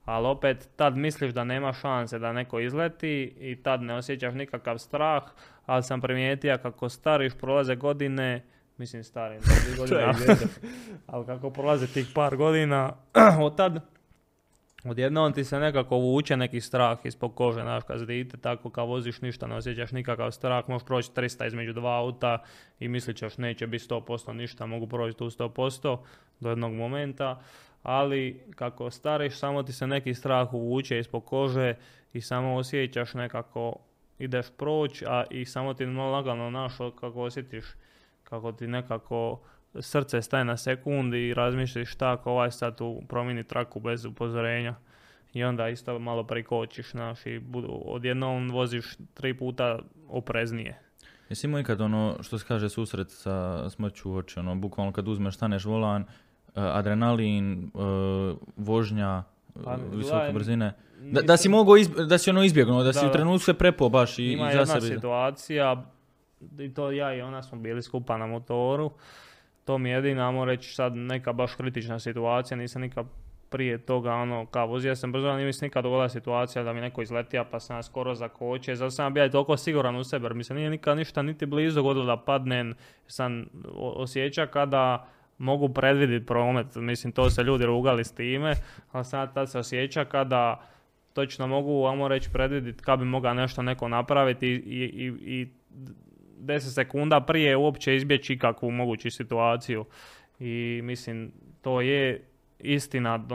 Ali opet tad misliš da nema šanse da neko izleti i tad ne osjećaš nikakav strah, ali sam primijetio kako stariš, prolaze godine, mislim stari, bi godina, ali kako prolaze tih par godina, od tad odjednom ti se nekako vuče neki strah ispod kože, znaš, kad si dite, tako kad voziš ništa, ne osjećaš nikakav strah, možeš proći 300 između dva auta i mislit ćeš neće biti 100% ništa, mogu proći tu 100% do jednog momenta, ali kako stariš, samo ti se neki strah uvuče ispod kože i samo osjećaš nekako ideš proći, a i samo ti lagano naš kako osjetiš kako ti nekako srce staje na sekundi i razmišljaš šta ako ovaj sad tu promijeni traku bez upozorenja. I onda isto malo prikočiš, znaš, i odjednom voziš tri puta opreznije. Jesi imao ikad ono što se kaže susret sa smrću oči, ono bukvalno kad uzmeš, staneš volan, eh, adrenalin, eh, vožnja, Pa, visoke gledaj, brzine. Da, da si mogao, izb- da si ono izbjegnuo, da, si Da, u trenutku se prepo baš i, Ima i za jedna sebe. situacija, i to ja i ona smo bili skupa na motoru, to mi je jedina, ajmo reći sad neka baš kritična situacija, nisam nikad prije toga, ono, kao vozio sam brzo, ali se nikad dogodila situacija da mi neko izletija pa sam skoro zakočio, zato sam bio toliko siguran u sebe, jer mi se nije nikad ništa niti blizu dogodilo da padnem, sam osjeća kada mogu predvidjeti promet, mislim to se ljudi rugali s time, ali sad tad se osjeća kada točno mogu, ajmo reći, predvidjeti kad bi mogao nešto neko napraviti i, i, i, i 10 sekunda prije uopće izbjeći ikakvu moguću situaciju. I mislim, to je istina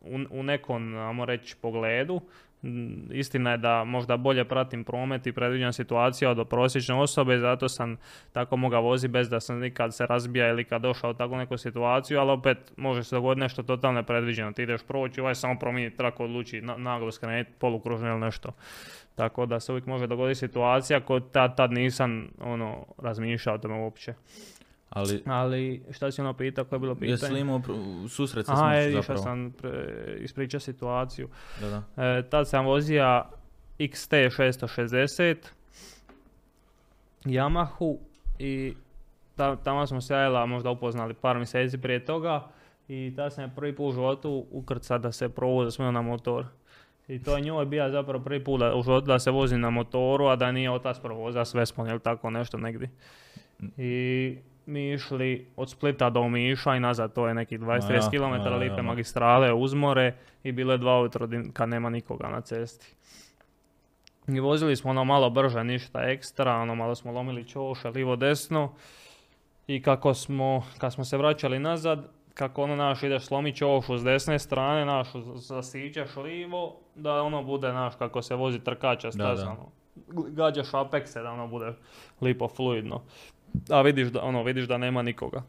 u, u nekom, reći, pogledu. Mm, Istina je da možda bolje pratim promet i predviđam situacija od prosječne osobe, zato sam tako mogao voziti bez da sam nikad se razbija ili kad došao u takvu neku situaciju, ali opet može se dogoditi nešto totalno nepredviđeno. Ti ideš proći, ovaj samo promijeni trako, odluči na, naglo skrenuti polukružno ili nešto. Tako da se uvijek može dogoditi situacija kod tad, tad nisam ono, razmišljao o tome uopće. Ali Ali šta si ono pitao, koje je bilo pitanje? jesi li imao susret sa Aha, je, išao zapravo? sam pre, ispričao situaciju. Da, da. E, tad sam vozio XT 660 Yamahu i ta, tamo smo se jela možda upoznali par mjeseci prije toga i tad sam je prvi put u životu ukrca da se provoza smio na motor. I to je njoj bio zapravo prvi put da, u životu da se vozi na motoru, a da nije otac provoza s Vespom ili tako nešto negdje. I mi išli od Splita do Omiša i nazad, to je nekih 20-30 ja, km ja, ja, lipe ja. magistrale uz more i bilo je dva ujutro kad nema nikoga na cesti. I vozili smo ono malo brže, ništa ekstra, ono malo smo lomili čoše, livo desno. I kako smo, kad smo se vraćali nazad, kako ono naš ideš slomi čošu s desne strane, naš zasiđeš livo, da ono bude naš kako se vozi trkača Da, staza, da. ono. Gađaš apekse da ono bude lipo fluidno. A vidiš da, ono, vidiš da nema nikoga.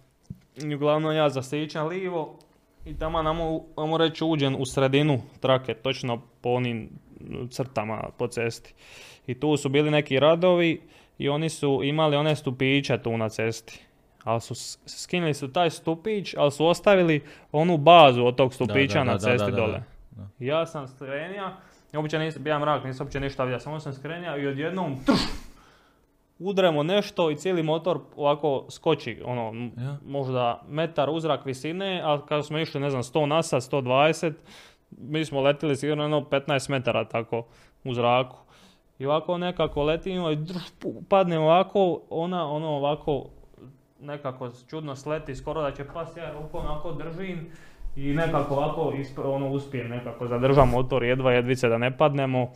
I uglavnom ja zasičem livo i tamo namo, reći, uđen u sredinu trake, točno po onim crtama po cesti. I tu su bili neki radovi i oni su imali one stupiće tu na cesti. Ali su skinuli su taj stupić, ali su ostavili onu bazu od tog stupića da, na da, da, cesti da, da, dole. da. Ja sam skrenija, uopće nisam, bija mrak, nisam uopće ništa vidio, samo sam skrenija i odjednom tuš, udremo nešto i cijeli motor ovako skoči, ono, Ja. možda metar uzrak visine, a kada smo išli, ne znam, 100 na sat, 120, mi smo letili sigurno jedno 15 metara tako u zraku. I ovako nekako letimo i padne ovako, ona ono ovako nekako čudno sleti, skoro da će pasti, ja rukom onako držim i nekako ovako isp- ono uspijem nekako zadržam motor jedva jedvice da ne padnemo.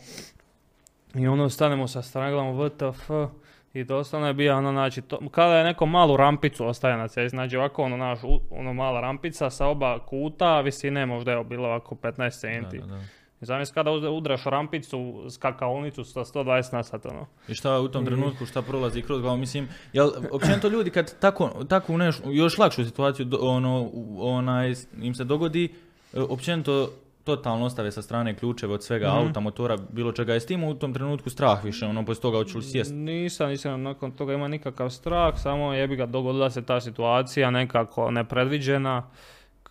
I ono stanemo sa strane, WTF, i doslovno je bio ono, znači, to, kada je neko malu rampicu ostaje na cesti, znači ovako ono, naš, ono mala rampica sa oba kuta, visine možda je bilo ovako 15 centi. Da, da, da. Zamisli kada udraš rampicu, skakaonicu sa 120 na sat, ono. I šta u tom trenutku, šta prolazi kroz glavu, mislim, jel, općenito ljudi kad tako, takvu neš, još lakšu situaciju, ono, onaj, im se dogodi, e, općenito totalno ostave sa strane ključeve od svega, Mhm. auta, motora, bilo čega, je s tim u tom trenutku strah više, ono, poslije toga hoću li sjest? Nisam, nisam nakon toga ima nikakav strah, samo jebi ga dogodila se ta situacija nekako nepredviđena,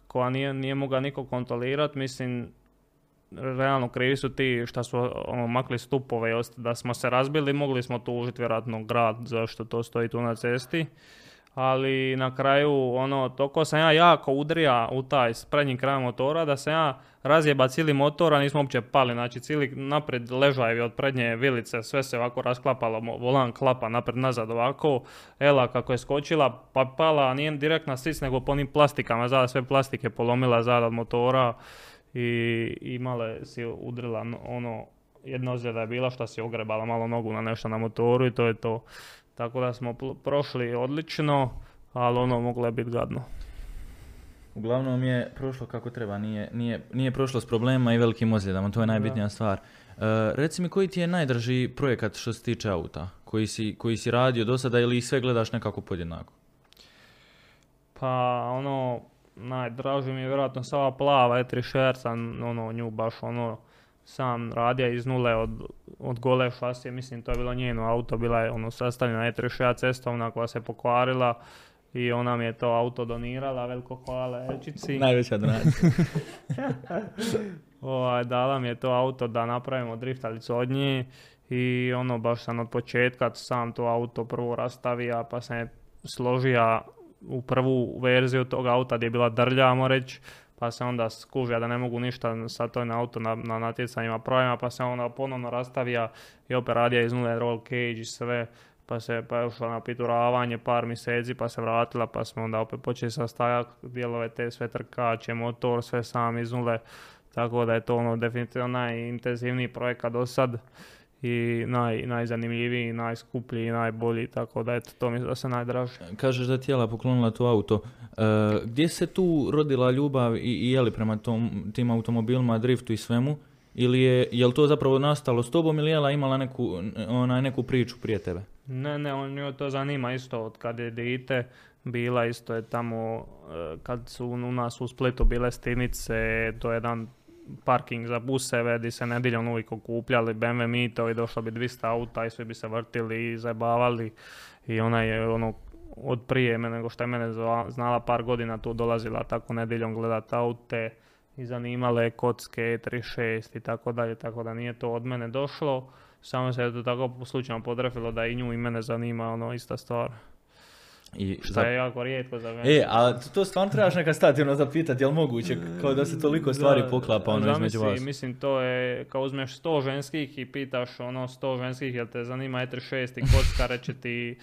koja nije, nije mogla niko kontrolirati, mislim, realno krivi su ti što su ono, makli stupove da smo se razbili, mogli smo tužiti vjerojatno grad zašto to stoji tu na cesti. Ali na kraju, ono, toko sam ja jako udrija u taj prednji kraj motora da sam ja razjeba cijeli motor, a nismo uopće pali. Znači, cijeli naprijed ležajevi od prednje vilice, sve se ovako rasklapalo, volan klapa naprijed nazad ovako. Ela kako je skočila, pa pala, nije direkt na sis, nego po onim plastikama, zada sve plastike polomila zada od motora i imale si udrila no- ono, jedna ozljeda je bila što si ogrebala malo nogu na nešto na motoru i to je to. Tako da smo prošli odlično, ali ono moglo je biti gadno. Uglavnom je prošlo kako treba, nije, nije, nije prošlo s problema i velikim ozljedama, to je najbitnija stvar. E, reci mi koji ti je najdraži projekat što se tiče auta, koji si, koji si radio do sada ili sve gledaš nekako podjednako? Pa ono, najdraži mi je vjerojatno sva plava E3 sam ono, nju baš ono, sam radio iz nule od, od gole šasije, mislim to je bilo njeno auto, bila je ono sastavljena E3 cestovna koja se pokvarila i ona mi je to auto donirala, veliko hvala Elčici. Najveća donacija. Ovaj, dala mi je to auto da napravimo driftalicu od nje i ono baš sam od početka sam to auto prvo rastavija pa sam je složija u prvu verziju tog auta gdje je bila drlja, reći, pa se onda skužija da ne mogu ništa sa toj na auto na, na natjecanjima pravima, pa se onda ponovno rastavija i opet radija iz nule roll cage i sve, pa se pa je ušla na pituravanje par mjeseci, pa se vratila, pa smo onda opet počeli sastavljati dijelove te sve trkače, motor, sve sam iz nule, tako da je to ono definitivno najintenzivniji projekat do sad i naj, najzanimljiviji, najskuplji i najbolji, tako da eto, to mi da se najdraže. Kažeš da ti je Jela poklonila to auto. E, gdje se tu rodila ljubav i, i je li prema tom, tim automobilima, driftu i svemu? Ili je, je li to zapravo nastalo s tobom ili je imala neku, onaj, neku priču prije tebe? Ne, ne, on nju to zanima isto od kad je dite. Bila isto je tamo, e, kad su u nas u Splitu bile stinice, to je jedan parking za buseve gdje se nedjeljom uvijek okupljali BMW i došlo bi 200 auta i svi bi se vrtili i zajebavali i ona je ono od prije nego što je mene znala par godina tu dolazila tako nedjeljom gledat aute i zanimale kocke 36 i tako dalje, tako da nije to od mene došlo. Samo se je to tako slučajno podrefilo da i nju i mene zanima ono ista stvar. I Što za- je jako rijetko za mene. E, a to- to stvarno trebaš neka stati ono zapitati, jel moguće, kao da se toliko stvari poklapa ono između zamisli, vas. Mislim, to je, kao uzmeš 100 ženskih i pitaš ono 100 ženskih, jel te zanima E36 i kocka, reće ti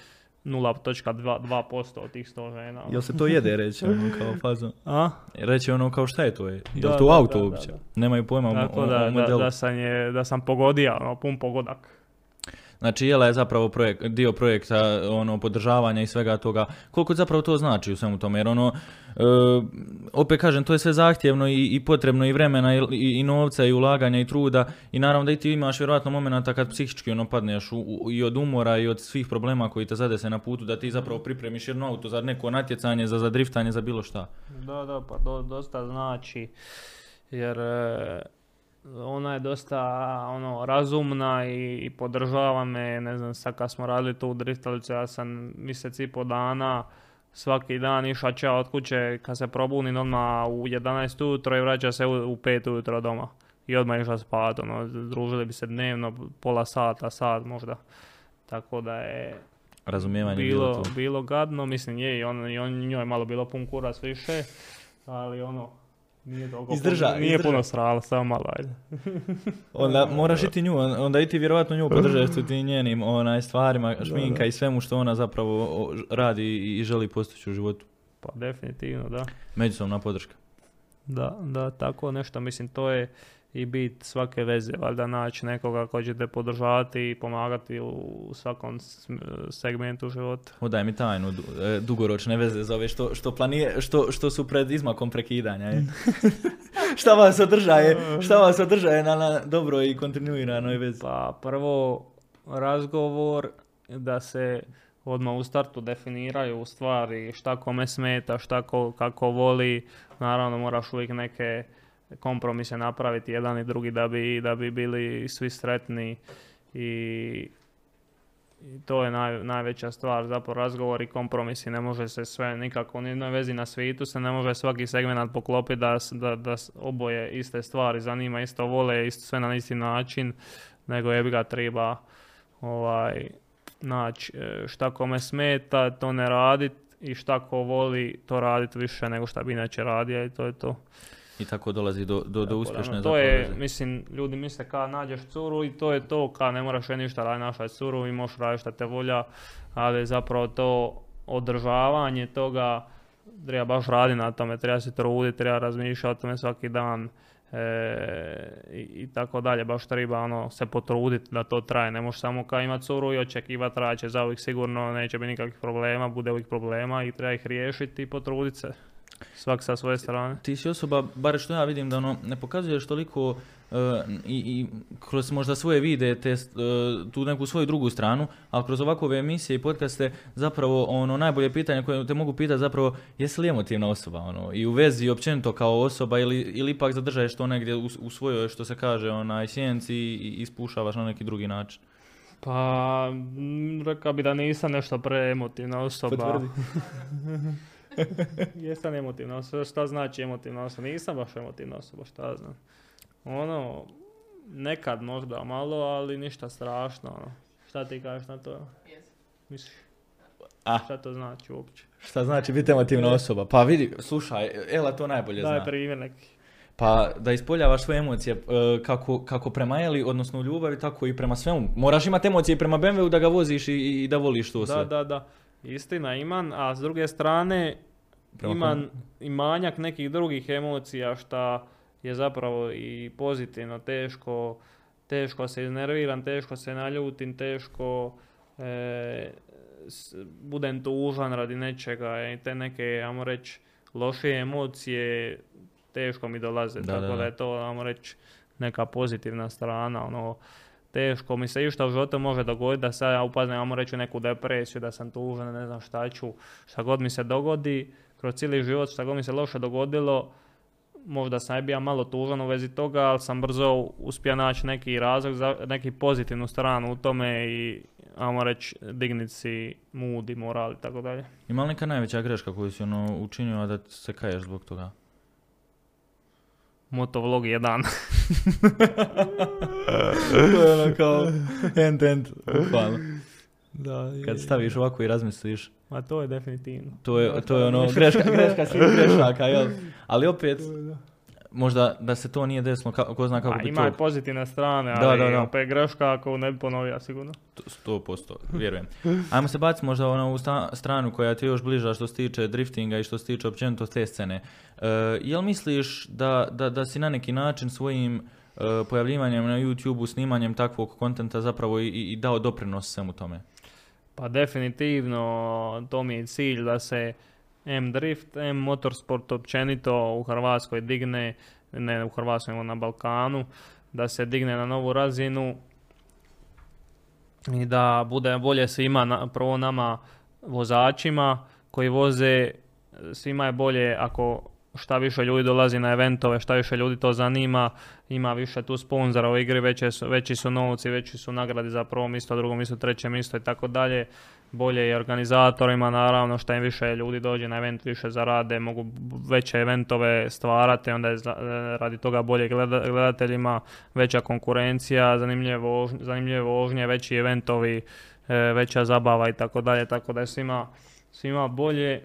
0.2% od tih 100 žena. ono. Jel se to jede reći, ono kao fazon? A? Reći ono kao šta je to je? Jel Da, to da, auto da, uopće? da, da. Nemaju pojma o, o- da, o da, modelu. da, sam je, da sam pogodija, ono, pun pogodak. Znači, Jela je zapravo projekt, dio projekta ono, podržavanja i svega toga. Koliko zapravo to znači u svemu tome? Jer ono, e, opet kažem, to je sve zahtjevno i, i potrebno i vremena i, i, novca i ulaganja i truda. I naravno da i ti imaš vjerojatno momenata kad psihički ono padneš u, u- i od umora i od svih problema koji te zadese na putu, da ti zapravo pripremiš jedno auto za neko natjecanje, za, za driftanje, za bilo šta. Da, da, pa do, dosta znači, jer e, ona je dosta ono, razumna i, i podržava me, ne znam, sad kad smo radili tu u driftalicu, ja sam mjesec i po dana svaki dan išao ča od kuće kad se probunim odmah u 11 ujutro i vraća se u, u 5 ujutro doma. I odmah išao spat, ono, družili bi se dnevno, pola sata, sat možda. Tako da je razumijevanje bilo, bilo, bilo gadno, mislim je i on, i on njoj je malo bilo pun kurac više, ali ono, nije toliko Izdrža, puno, nije izdrža. puno srala, samo malo ajde. Onda moraš i ti nju, on- onda i ti vjerovatno nju podržaš u tim njenim onaj, stvarima, šminka i svemu što ona zapravo radi i, i želi postići u životu. Pa definitivno, da. Međusobna podrška. Da, da, tako nešto, mislim, to je i bit svake veze, valjda naći nekoga ko će te podržavati i pomagati u svakom segmentu života. Odaj mi tajnu, e, dugoročne veze za ove što, što, planije, što, što su pred izmakom prekidanja. Je. šta vas održaje, šta vas održaje na, na dobroj i kontinuiranoj vezi? Pa prvo razgovor da se odmah u startu definiraju stvari šta kome smeta, šta ko, kako voli. Naravno moraš uvijek neke kompromise napraviti jedan i drugi da bi, da bi bili svi sretni i, i to je naj, najveća stvar, zapravo razgovor i kompromisi, ne može se sve nikako, u nijednoj vezi na svijetu se ne može svaki segment poklopiti da, da, da oboje iste stvari zanima, isto vole, isto sve na isti način, nego je ga treba ovaj, naći e, šta kome smeta, to ne radit i šta ko voli to radit više nego šta bi inače radio i to je to. I tako dolazi do, do, do da, uspješne to je, mislim, ljudi misle kad nađeš curu i to je to, kad ne moraš je ništa raditi našla curu i možeš raditi šta te volja, ali zapravo to održavanje toga treba baš raditi na tome, treba se truditi, treba razmišljati o tome svaki dan e, i, i tako dalje, baš treba ono, se potruditi da to traje, ne možeš samo kao imati curu i očekivati traće za uvijek sigurno, neće biti nikakvih problema, bude uvijek problema i treba ih riješiti i potruditi se, svak sa svoje strane. Ti si osoba, bar što ja vidim, da ono, ne pokazuješ toliko e, i, i kroz možda svoje videe, te, e, tu neku svoju drugu stranu, ali kroz ovakve emisije i podcaste zapravo ono najbolje pitanje koje te mogu pitati zapravo jesi li emotivna osoba ono, i u vezi općenito kao osoba ili, ili ipak zadržaješ to negdje u, u svojoj što se kaže onaj sjenci i ispušavaš na neki drugi način. Pa, rekao bi da nisam nešto preemotivna osoba. Potvrdi. Jesam emotivna osoba, šta znači emotivna osoba? Nisam baš emotivna osoba, šta znam. Ono, nekad možda malo, ali ništa strašno. Ono. Šta ti kažeš na to? Misliš? A. Šta to znači uopće? Šta znači biti emotivna osoba? Pa vidi, slušaj, Ela to najbolje Daj zna. primjer neki. Pa da ispoljavaš svoje emocije e, kako, kako prema Eli, odnosno u ljubavi, tako i prema svemu. Moraš imati emocije i prema BMW-u da ga voziš i, i da voliš to sve. Da, da, da. Istina imam, a s druge strane Prema imam i manjak nekih drugih emocija šta je zapravo i pozitivno, teško, teško se iznerviram, teško se naljutim, teško e, s- budem tužan radi nečega i te neke, ajmo reći, lošije emocije teško mi dolaze, Da, tako da, da, da. je to, ajmo reći, neka pozitivna strana, ono, teško mi se išta u životu može dogoditi da sad ja upadnem, ajmo reći, u neku depresiju, da sam tužan, ne znam šta ću, šta god mi se dogodi, kroz cijeli život, šta god mi se loše dogodilo, možda sam ja bio malo tužan u vezi toga, ali sam brzo uspio naći neki razlog, za, neki pozitivnu stranu u tome i, ajmo reći, dignit si mood i moral i tako dalje. Ima li neka najveća greška koju si ono učinio, a da se kaješ zbog toga? Motovlog 1. to je ono kao end da, Kad staviš ovako i razmisliš, Ma to je definitivno. to je, to je ono greška, greška svih grešaka, jel? Ali opet, možda da se to nije desilo, ka- ko zna kako A bi ima i to... pozitivne strane, Da, ali da, da. opet greška ako ne bi ponovio sigurno. Sto posto, vjerujem. Ajmo se baciti možda ono u sta- stranu koja ti je još bliža što se tiče driftinga i što se tiče općenito te scene. E, jel misliš da, da, da si na neki način svojim e, pojavljivanjem na YouTube-u, snimanjem takvog kontenta zapravo i, i dao doprinos svemu tome? Pa definitivno to mi je cilj da se M drift, M motorsport općenito u Hrvatskoj digne, ne u Hrvatskoj nego na Balkanu, da se digne na novu razinu i da bude bolje svima, na, prvo nama vozačima koji voze, svima je bolje ako šta više ljudi dolazi na eventove, šta više ljudi to zanima, ima više tu sponzora u igri, veće su, veći su novci, veći su nagradi za prvo mjesto, drugo mjesto, treće mjesto i tako dalje. Bolje i organizatorima naravno, šta im više ljudi dođe na event, više zarade, mogu veće eventove stvarati, onda je radi toga bolje gleda- gledateljima, veća konkurencija, vožnje, zanimljive vožnje, veći eventovi, e, veća zabava i tako dalje, tako da je svima, svima bolje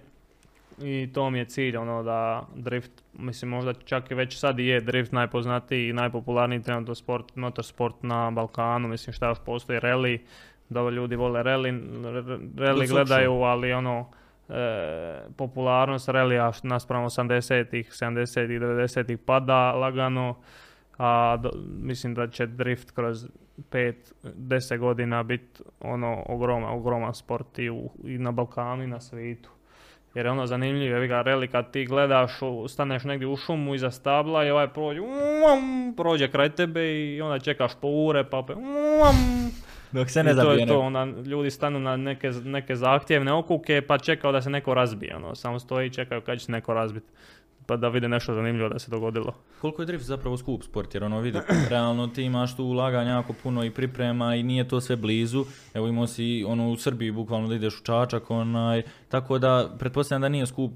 i to mi je cilj, ono da drift, mislim možda čak i već sad i je drift najpoznatiji i najpopularniji trenutno sport, motorsport na Balkanu, mislim šta još postoji, rally, dobro ljudi vole rally, rally gledaju, ali ono, e, popularnost relija naspram 80-ih, 70-ih, 90-ih pada lagano, a do- mislim da će drift kroz 5-10 godina biti ono ogroman, ogroman sport i, u, i na Balkanu i na svijetu. Jer je ono zanimljivo, evi ga reli kad ti gledaš, staneš negdje u šumu iza stabla i ovaj prođe, uam, prođe kraj tebe i onda čekaš po ure pa opet uam, Dok se i ne to zabije je to, onda ljudi stanu na neke, neke zahtjevne okuke pa čekaju da se neko razbije, ono, samo stoji i čekaju kad će se neko razbiti. Pa da vide nešto zanimljivo da se dogodilo. Koliko je drift zapravo skup sport, jer ono vidi, realno ti imaš tu ulaganja jako puno i priprema i nije to sve blizu. Evo imao si ono u Srbiji bukvalno da ideš u Čačak, onaj, tako da pretpostavljam da nije skup,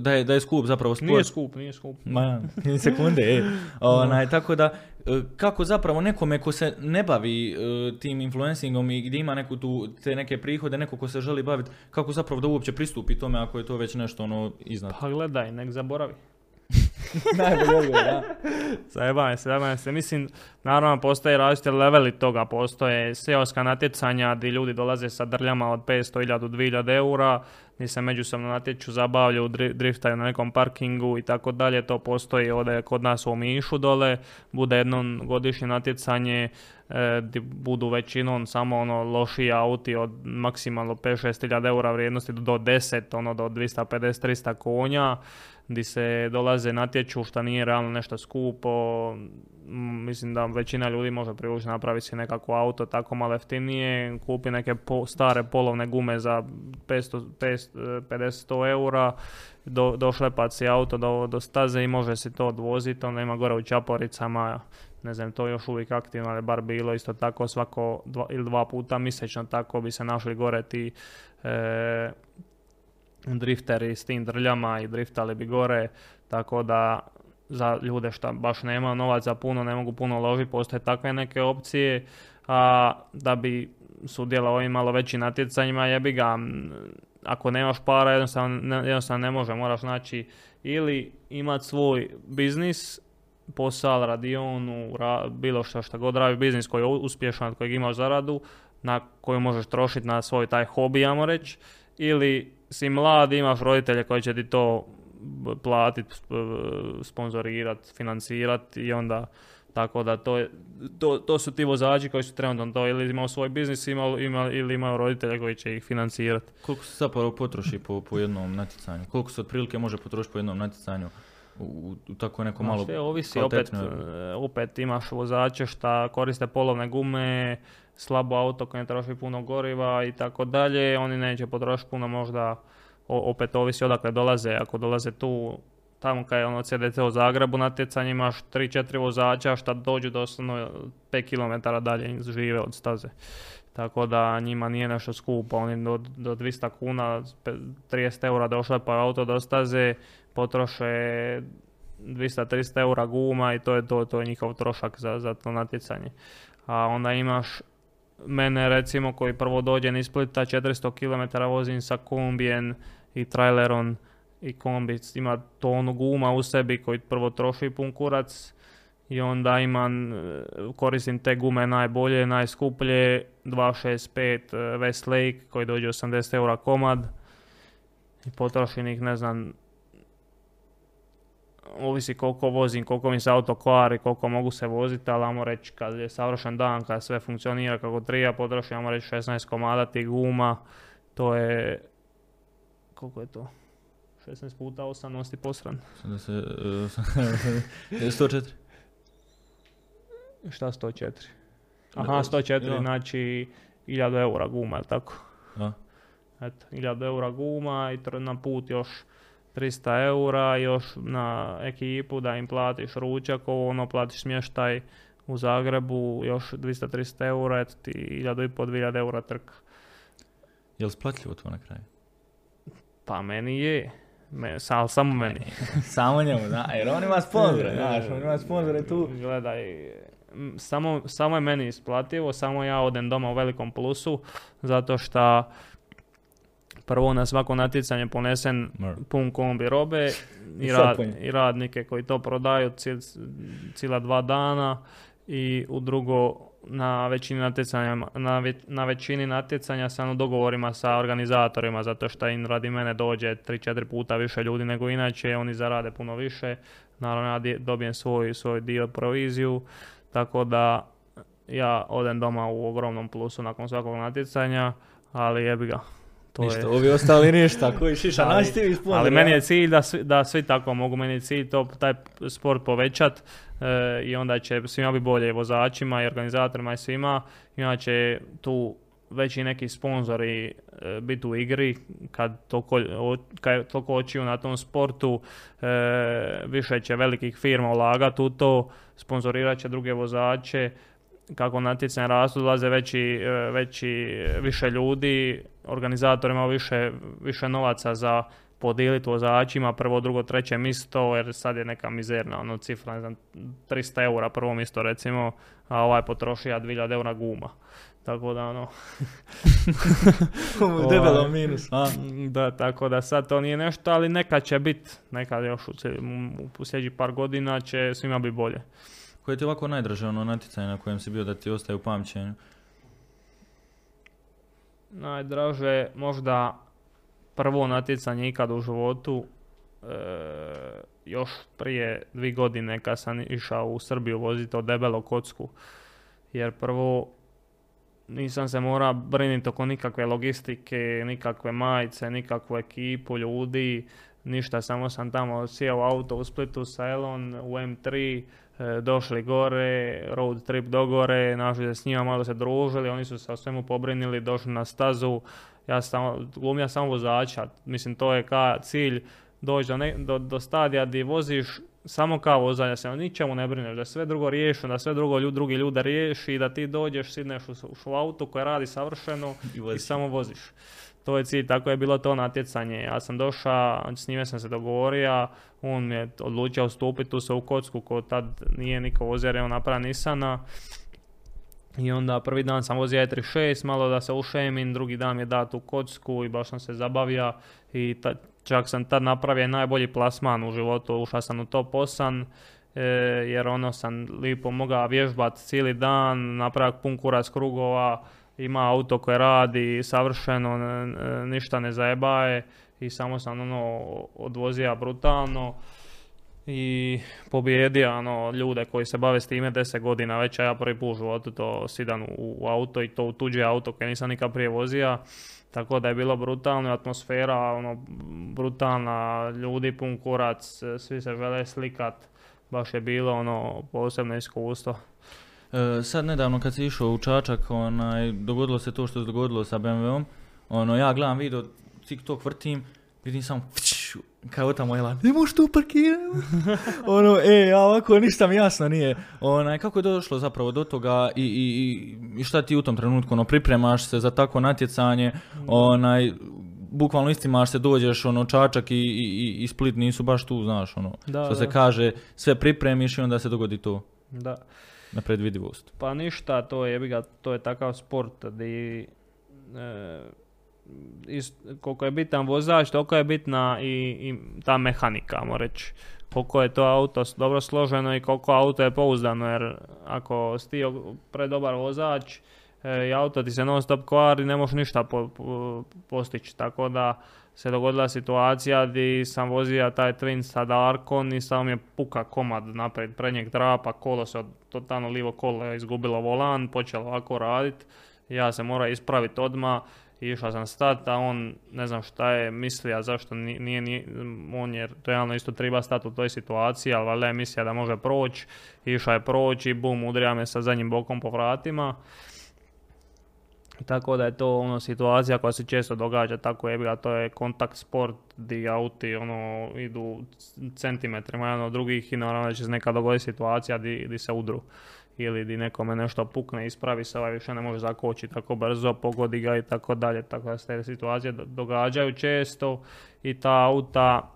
da je, da je skup zapravo sport. Nije skup, nije skup. Ma, sekunde, e. Onaj, tako da, e, kako zapravo nekome ko se ne bavi e, tim influencingom i gdje ima neku tu, te neke prihode, neko ko se želi baviti, kako zapravo da uopće pristupi tome ako je to već nešto ono iznad. Pa gledaj, nek zaboravi. Najbolje odgovor, da. Zajebavam se, zajebavam se. Mislim, naravno postoje različite leveli toga. Postoje seoska natjecanja gdje ljudi dolaze sa drljama od 500, 1000, 2000 eura, gdje se međusobno natječu, zabavljaju, dri- driftaju na nekom parkingu i tako dalje. To postoji ovdje kod nas u Omišu dole. Bude jedno godišnje natjecanje gdje budu većinom samo ono lošiji auti od maksimalno 5-6 hiljada eura vrijednosti do 10, ono do 250-300 konja di se dolaze natječu što nije realno nešto skupo. Mislim da većina ljudi može privući napravi si nekako auto tako malo jeftinije, kupi neke po- stare polovne gume za 500, 500, 50 eura, do, došlepat si auto do, do staze i može se to odvoziti, onda ima gore u Čaporicama, ne znam, to je još uvijek aktivno, ali bar bilo isto tako svako dva, ili dva puta mjesečno tako bi se našli gore ti e, drifteri s tim drljama i driftali bi gore, tako da za ljude što baš nema novaca puno, ne mogu puno ložiti, postoje takve neke opcije, a da bi sudjelovao ovim malo većim natjecanjima, jebi ga, ako nemaš para, jednostavno ne, jednostavno ne može, moraš naći ili imati svoj biznis, posao, radionu, ra- bilo što što god radi biznis koji je uspješan, kojeg imaš zaradu, na koju možeš trošiti na svoj taj hobi, ajmo reći, ili si mlad, imaš roditelje koji će ti to platiti, sponzorirati, financirati i onda tako da to, je, to, to su ti vozači koji su trenutno to ili imaju svoj biznis imali, imali, ili imaju roditelje koji će ih financirati. Koliko se zapravo potroši po, po jednom natjecanju? Koliko se otprilike može potrošiti po jednom natjecanju u, u tako neko malo Sve ovisi, opet, e, opet imaš vozače šta koriste polovne gume, slabo auto koje ne troši puno goriva i tako dalje, oni neće potrošiti puno možda, opet ovisi odakle dolaze, ako dolaze tu, tamo kad je ono CDC u Zagrebu natjecanje imaš 3-4 vozača šta dođu doslovno 5 km dalje žive od staze. Tako da njima nije nešto skupo, oni do, do 200 kuna, pe- 30 eura došle pa auto do staze, potroše 200-300 eura guma i to je to, to je njihov trošak za, za to natjecanje. A onda imaš mene recimo koji prvo dođe iz Splita 400 km vozim sa kombijem i trailerom i kombi ima tonu guma u sebi koji prvo troši pun kurac i onda imam, koristim te gume najbolje, najskuplje, 265 e, Westlake koji dođe 80 eura komad i potrošim ih ne znam ovisi koliko vozim, koliko mi se auto kvari, koliko mogu se voziti, ali ajmo reći kad je savršen dan, kad sve funkcionira kako treba, potrošim ajmo reći 16 komada tih guma, to je, koliko je to? 16 puta 8 nosti posran. Da se, e, 104. Šta 104? Aha, 104, Ja. znači 1000 eura guma, je tako? Da. Eto, 1000 eura guma i na put još 300 eura, još na ekipu da im platiš ručak, ovo ono platiš smještaj u Zagrebu, još 200-300 eura, eto ti 1000 i po 2000 eura trka. Je li splatljivo to na kraju? Pa meni je, Me, ali samo meni. Samo njemu, da, jer on ima sponzore, znaš, on ima sponzore tu. Gledaj, samo, samo je meni isplativo, samo ja odem doma u velikom plusu, zato što prvo na svako natjecanje ponesen pun kombi robe i, rad, i radnike koji to prodaju cijel- cijela dva dana i u drugo na većini natjecanja, na, ve- na većini natjecanja sam u dogovorima sa organizatorima zato što im radi mene dođe 3-4 puta više ljudi nego inače, oni zarade puno više, naravno ja dobijem svoj, svoj dio proviziju, tako da ja odem doma u ogromnom plusu nakon svakog natjecanja, ali jebi ga. To Ništa, je, ovi ostali ništa, koji šiša, Ali- naći ti vi sponzora. ali meni je cilj da svi, da svi tako mogu, meni je cilj to, taj sport povećat e, i onda će svima biti bolje i vozačima i organizatorima i svima i onda će tu veći neki sponzori e, biti u igri kad toliko, o- kad toliko očiju na tom sportu e, više će velikih firma ulagati u to, sponzorirat će druge vozače kako natjecanja rastu, dolaze veći, e, veći, više ljudi, organizator ima više, više novaca za podijeliti vozačima, prvo, drugo, treće mjesto, jer sad je neka mizerna ono, cifra, ne znam, 300 eura prvo mjesto recimo, a ovaj potrošija 2000 eura guma. Tako da ono, Debelo Ovaj. minus, a? da, tako da sad to nije nešto, ali nekad će biti, nekad još u, u sljedećih par godina će svima biti bolje. Koje ti je ovako najdraže ono natjecanje na kojem si bio da ti ostaje u pamćenju? Najdraže možda prvo natjecanje ikad u životu, e, još prije dvi godine kad sam išao u Srbiju voziti od debelo kocku. Jer prvo nisam se morao brinuti oko nikakve logistike, nikakve majice, nikakvu ekipu ljudi, ništa, samo sam tamo sjeo auto u Splitu sa Elon u M3, e, došli gore, road trip do gore, našli se s njima, malo se družili, oni su se o svemu pobrinili, došli na stazu, ja sam glumio samo vozača, mislim to je ka cilj, doći do, ne- do, do stadija gdje voziš samo kao vozač, da se o ničemu ne brineš, da sve drugo riješi, da sve drugo lju- drugi ljude riješi, da ti dođeš, sidneš u, u auto koje radi savršeno I i samo voziš. To je cilj, tako je bilo to natjecanje. Ja sam došao, s njime sam se dogovorio, on je odlučio ustupiti tu se u kocku, ko tad nije niko vozio on napravio Nissana. I onda prvi dan sam vozio E36, malo da se ušemim, drugi dan je dat u kocku i baš sam se zabavio i čak sam tad napravio najbolji plasman u životu, ušao sam u top 8, e, jer ono sam lipo mogao vježbat cijeli dan, napravio pun kurac krugova, ima auto koje radi savršeno, ništa ne zajebaje i samo sam ono odvozio brutalno i pobjedio ono, ljude koji se bave s time 10 godina već, ja prvi put u životu to sidam u, u auto i to u tuđe auto koje nisam nikad prije vozio. Tako da je bilo brutalno, atmosfera ono, brutalna, ljudi pun kurac, svi se žele slikat, baš je bilo ono posebno iskustvo. E, sad nedavno kad si išao u Čačak, onaj, dogodilo se to što se dogodilo sa BMW-om. Ono, ja gledam video, TikTok vrtim, vidim samo kao tamo je ne možeš tu parkirati. ono, e, ja ovako ništa mi jasno nije. Onaj, kako je došlo zapravo do toga i, i, i- šta ti u tom trenutku, ono, pripremaš se za takvo natjecanje, onaj, bukvalno istimaš se, dođeš, ono, Čačak i, i, i- Split nisu baš tu, znaš, ono, Da, što se da. kaže, sve pripremiš i onda se dogodi to Da. Na predvidivost. Pa ništa, to je, ga, to je takav sport di e, koliko je bitan vozač, toliko je bitna i, i ta mehanika, ajmo reći. Koliko je to auto dobro složeno i koliko auto je pouzdano, jer ako si predobar vozač e, i auto ti se non stop kvari, ne možeš ništa po, po- postići. Tako da se dogodila situacija gdje sam vozio taj Twin sa Darkon i samo mi je puka komad naprijed prednjeg trapa, kolo se od totalno livo kolo izgubilo volan, počelo ovako radit. Ja se mora ispraviti odmah, išao sam stat, a on ne znam šta je mislio, zašto ni- nije, nije, on je realno isto treba stati u toj situaciji, ali valjda je mislio da može proći, išao je proći bum, udrija me sa zadnjim bokom po vratima. Tako da je to ono situacija koja se često događa, tako je, a to je kontakt sport di auti ono, idu centimetrima jedan od drugih i naravno da će se neka dogoditi situacija di, di se udru ili di nekome nešto pukne, ispravi se, ovaj više ne može zakočiti tako brzo, pogodi ga i tako dalje, tako da se situacije do- događaju često i ta auta,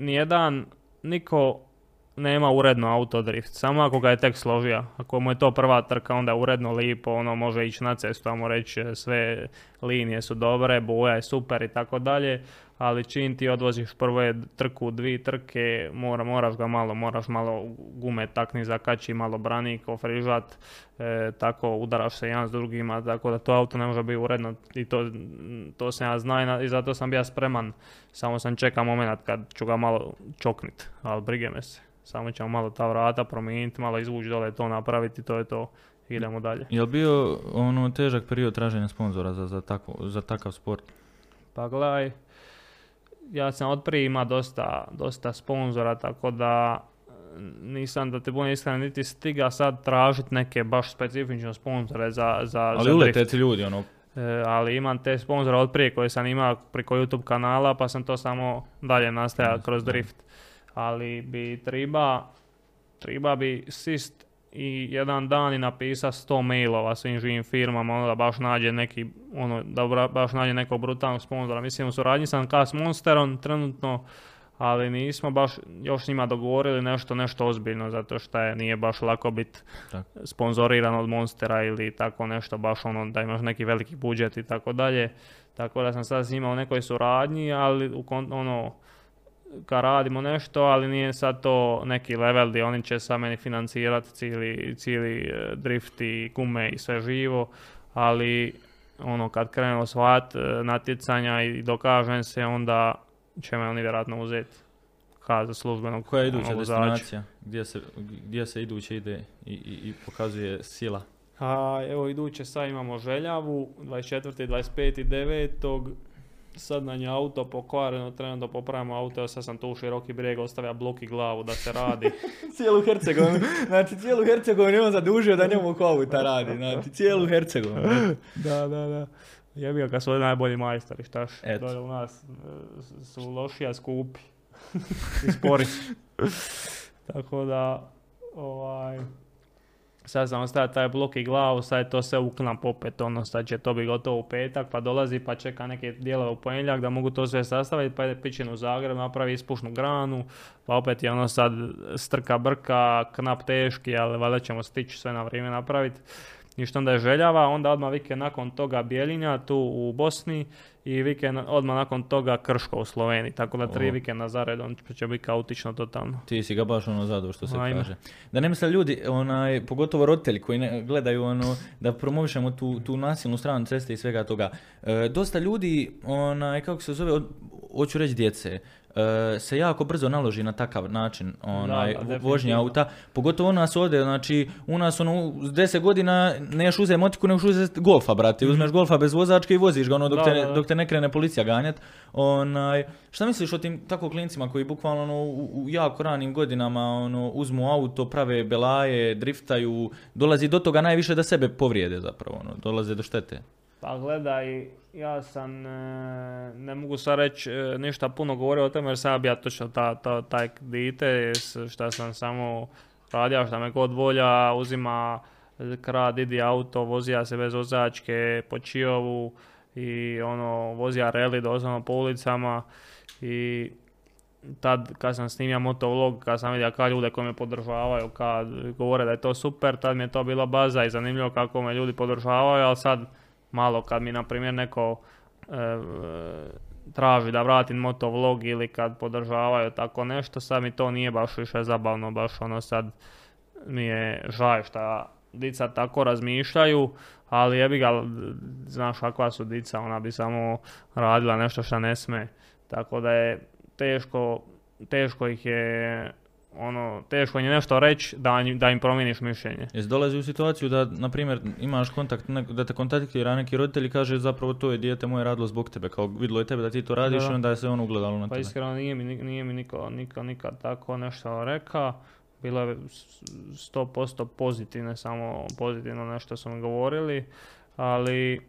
nijedan, niko nema uredno autodrift, samo ako ga je tek složio. Ako mu je to prva trka, onda uredno lipo, ono može ići na cestu, ajmo reći sve linije su dobre, boja je super i tako dalje, ali čim ti odvoziš prve trku, dvi trke, mora, moraš ga malo, moraš malo gume takni zakači, malo branik, ofrižat, e, tako udaraš se jedan s drugima, tako da to auto ne može biti uredno i to, to sam ja znao i na- i zato sam bio spreman, samo sam čekao moment kad ću ga malo čoknit, ali brige me se. Samo ćemo malo ta vrata promijeniti, malo izvući dole to napraviti, to je to. Idemo dalje. Jel bio ono težak period traženja sponzora za, za, tako, za takav sport? Pa gledaj, ja sam od prije ima dosta, dosta sponzora, tako da e, nisam da ti budem iskren niti stiga sad tražiti neke baš specifične sponzore za, za, Ali za ulete drift. ti ljudi, ono, E, ali imam te sponzore od prije koje sam imao preko YouTube kanala pa sam to samo dalje nastavio Jasno, kroz da. Ali bi triba, triba bi sist i jedan dan i napisa 100 mailova svim živim firmama, ono da baš nađe neki, ono, da baš nađe nekog brutalnog sponzora. Mislim, u suradnji sam ka s Monsterom trenutno, ali nismo baš još s njima dogovorili nešto, nešto ozbiljno, zato što je, nije baš lako biti sponzoriran od Monstera ili tako nešto, baš ono da imaš neki veliki budžet i tako dalje. Tako da sam sad s njima u nekoj suradnji, ali u ono, kad radimo nešto, ali nije sad to neki level gdje oni će sa meni financirati cijeli, cijeli e, drift i gume i sve živo, ali ono kad krenemo osvajat e, natjecanja i dokažem se, onda će me oni vjerojatno uzeti kao za službenog koja je iduća ono, destinacija? Gdje se, gdje se iduće ide i, i, i pokazuje sila? A, evo iduće sad imamo željavu, 24. 25. 9. Sad nam je auto pokvareno, trebamo da popravimo auto, evo sad sam tu u široki brijeg ostavlja blok i glavu da se radi. cijelu Hercegovinu, znači cijelu Hercegovinu je on zadužio da njemu auta radi, znači cijelu Hercegovinu. da, da, da. Jebi ga kad su ovdje najbolji majstori, štaš? Dole u nas su lošija skupi. I spori. Tako da, ovaj, sad sam ostavio taj blok i glavu, sad to sve uknap opet, ono, sad će to biti gotovo u petak, pa dolazi pa čeka neke dijelove u ponedjeljak da mogu to sve sastaviti, pa ide pićen u Zagreb, napravi ispušnu granu, pa opet je ono sad strka brka, knap teški, ali valjda ćemo stići sve na vrijeme napraviti. I što onda je željava, onda odmah vikend nakon toga Bjelinja tu u Bosni i vikend odmah nakon toga Krško u Sloveniji. Tako da tri vikenda zaredom će biti kaotično totalno. Ti si ga baš ono zadao što se Ajme. kaže. Da ne misle ljudi, onaj, pogotovo roditelji koji ne gledaju ono, da promovišemo tu, tu nasilnu stranu ceste i svega toga. E, dosta ljudi, onaj, kako se zove, od- hoću reći djece, se jako brzo naloži na takav način onaj, da, vožnje auta. Pogotovo u nas ovdje, znači u nas ono, s 10 godina neš uzeti motiku, neš uzeti golfa, brate. Uzmeš golfa bez vozačke i voziš ga ono dok, Da, te, da, da. dok te ne krene policija ganjat. Onaj, šta misliš o tim tako klincima koji bukvalno ono, u, u jako ranim godinama ono, uzmu auto, prave belaje, driftaju, dolazi do toga najviše da sebe povrijede zapravo, ono, dolaze do štete. Pa gledaj, ja sam, e, ne mogu sad reći e, ništa puno govorio o tome jer sam ja točno ta, ta, taj dite šta sam samo radio šta me god volja, uzima krad, idi auto, vozija se bez vozačke po Čiovu i ono, vozija reli doslovno po ulicama i tad kad sam snimio motovlog, kad sam vidio kad ljude koji me podržavaju, kad govore da je to super, tad mi je to bila baza i zanimljivo kako me ljudi podržavaju, ali sad malo kad mi na primjer neko e, traži da vratim motovlog ili kad podržavaju tako nešto, sad mi to nije baš više zabavno, baš ono sad mi je žaj šta dica tako razmišljaju, ali jebi ga, znaš kakva su dica, ona bi samo radila nešto što ne sme, tako da je teško, teško ih je ono, teško je nešto reći da, da im promijeniš mišljenje. Jesi dolazi u situaciju da, na primjer, imaš kontakt, da te kontaktira neki roditelj i kaže zapravo to je dijete moje radilo zbog tebe, kao vidjelo je tebe da ti to radiš Da. i onda je se on ugledalo na Pa tebe. iskreno nije mi, ni- nije mi niko, niko nikad tako nešto rekao. Bilo je s- 100% pozitivno, samo pozitivno nešto su mi govorili, ali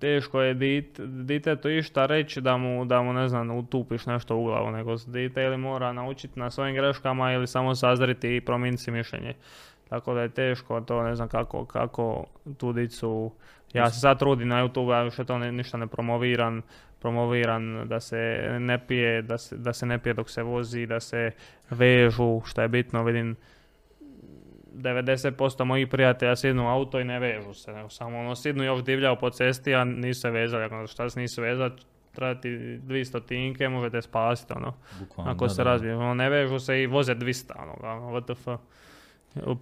teško je dit, ditetu išta reći da mu, da mu ne znam, utupiš nešto u glavu, nego dite ili mora naučiti na svojim greškama ili samo sazriti i promijeniti mišljenje. Tako da je teško, to ne znam kako, kako tu dicu, ja se sad trudim na YouTube, ja više to ne, ništa ne promoviram, promoviran da se ne pije, da se, da se ne pije dok se vozi, da se vežu, što je bitno, vidim 90% mojih prijatelja sidnu u auto i ne vežu se, nego samo ono sidnu još divljao po cesti, a nisu se vezali, ako šta se nisu vezali, treba ti 200 tinke, možete spasiti, ono, Bukvalno, ako da, se razbije, ono, ne vežu se i voze 200, ono, ono, WTF.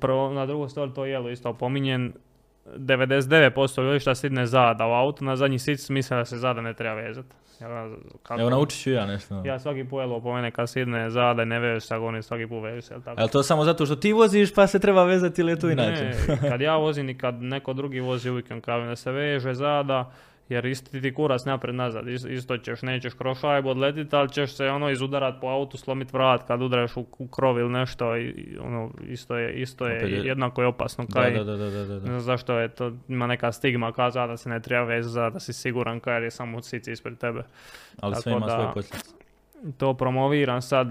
Prvo, na drugu stvar to jelo isto pominjen, 99% ljudi šta sidne zada u auto, na zadnji sic misle da se zada ne treba vezati. Ja, kako- Evo naučit ću ja nešto. ja svaki pojelo po mene kad sidne zada i ne vežeš se, oni svaki put vežu se, tako? Je li to samo zato što ti voziš pa se treba vezati ili je to inače? Ne, kad ja vozim i kad neko drugi vozi uvijek kažem da se veže zada, jer isti ti kurac napred nazad, Is- isto ćeš, nećeš kroz šajbu odletit, ali ćeš se ono izudarat po autu, slomit vrat kad udareš u, u krov ili nešto, i, ono, isto je, isto je, jednako je opasno kaj, da, da, da, da, da. ne znam zašto je to, ima neka stigma kaza da se ne treba vezati, da si siguran kaj jer je samo sici ispred tebe. Ali sve tako ima da- svoje posljedice. to promoviram sad,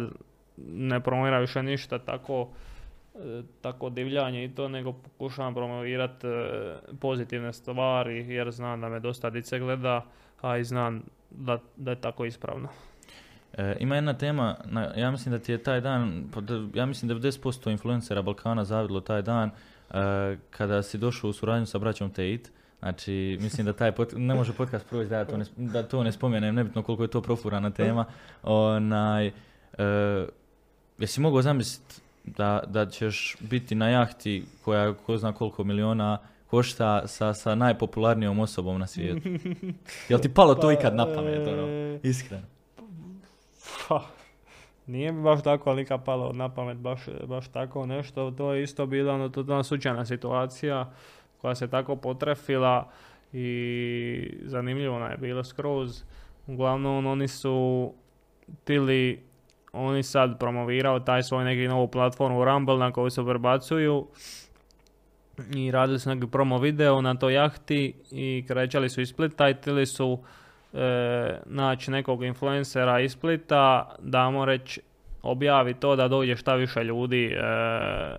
ne promoviram više ništa tako, tako divljanje i to, nego pokušavam promovirati pozitivne stvari jer znam da me dosta dice gleda, a i znam da, da je tako ispravno. E, ima jedna tema, na, ja mislim da ti je taj dan, da- ja mislim 90% influencera Balkana zavidlo taj dan e, kada si došao u suradnju sa braćom Tate. Znači, mislim da taj pod, ne može podcast proći da, ja to ne, da to ne spomenem, nebitno koliko je to profurana tema. Onaj, e, jesi mogao zamisliti da, da ćeš biti na jahti koja ko zna koliko miliona košta sa, sa najpopularnijom osobom na svijetu? Jel ti palo to ikad na pamet, ono? E, Iskreno. pa, nije mi baš tako nikad palo na pamet, baš, baš tako nešto. To je isto bila ono, totalna slučajna situacija koja se tako potrefila i zanimljivo nam je bilo skroz. Uglavnom oni su tili, oni sad promovirao taj svoj neki novu platformu Rumble na koju se prebacuju i radili su neki promo video na toj jahti i krećali su iz Splita i tili su e, naći nekog influencera iz Splita da mu reći objavi to da dođe šta više ljudi e,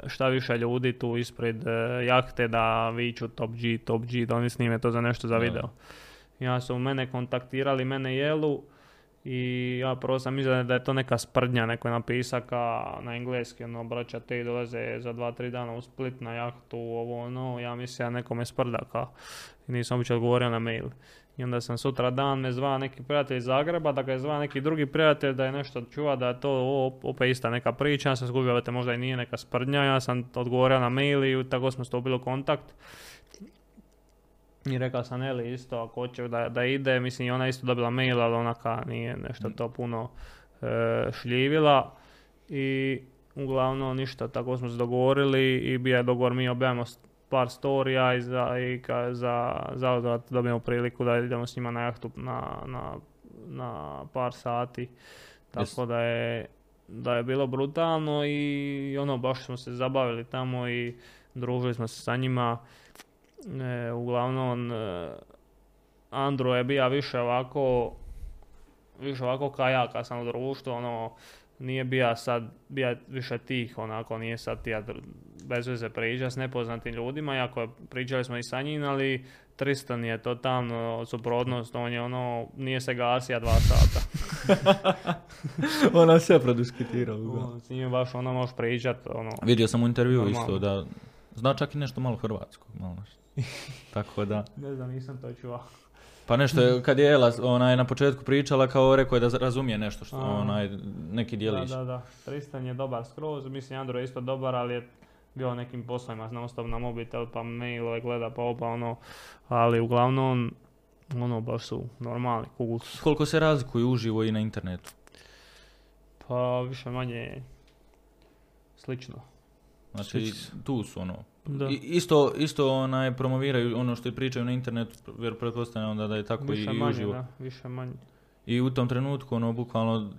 šta više ljudi tu ispred e, jahte da viču top G, top G, da oni snime to za nešto za video. Ja su mene kontaktirali, mene jelu i ja prvo sam mislio da je to neka sprdnja, neko je napisao ka na engleski, ono, braća te dolaze za dva, tri dana u Split na jahtu, ovo ono, ja mislim ja nekome sprda ka, i nisam uopće odgovorio na mail. I onda sam sutra dan me zva neki prijatelj iz Zagreba, da ga je zva neki drugi prijatelj da je nešto čuva, da je to o- opet ista neka priča, ja sam da te možda i nije neka sprdnja, ja sam odgovorio na mail i tako smo stupili u kontakt. I rekao sam Eli isto ako hoće da, da ide, mislim i ona isto dobila mail, ali ona ka nije nešto to puno e, šljivila. I uglavnom ništa, tako smo se dogovorili i bio je dogovor mi objavimo par storija i za, i ka, za, za dobijemo priliku da idemo s njima na jahtu na, na, na par sati. Tako Jes- da je, da je bilo brutalno i ono baš smo se zabavili tamo i družili smo se sa njima. E, uglavnom, e, Andro je bio više ovako, više ovako kao ja kad sam u društvu, ono, nije bija sad, bija više tih, onako, nije sad tija bez veze priča s nepoznatim ljudima, iako pričali smo i sa njim, ali Tristan je totalno suprotnost, on je ono, nije se gasija dva sata. Ona uglavnom. Ono, S njim baš ono možeš pričat, ono, Vidio sam u intervju Normalno. isto da zna čak i nešto malo hrvatskog. Malo nešto. Tako da. ne znam, nisam to čuo. Pa nešto je, kad je Ela onaj, na početku pričala, kao rekao je da razumije nešto što A. onaj, neki dijelić. Da, da, da. Tristan je dobar skroz, mislim Andro je isto dobar, ali je bio nekim poslovima non stop na mobitel, pa mailove gleda, pa opa ono, ali uglavnom, ono, baš su normalni, su. Koliko se razlikuju uživo i na internetu? Pa više manje slično. Znači, Sliči tu su ono. Da. I, isto, isto onaj, promoviraju ono što i pričaju na internetu, jer pretpostavljam onda da je tako i, više i manje, uživo. da, više manje. I u tom trenutku, ono, bukvalno,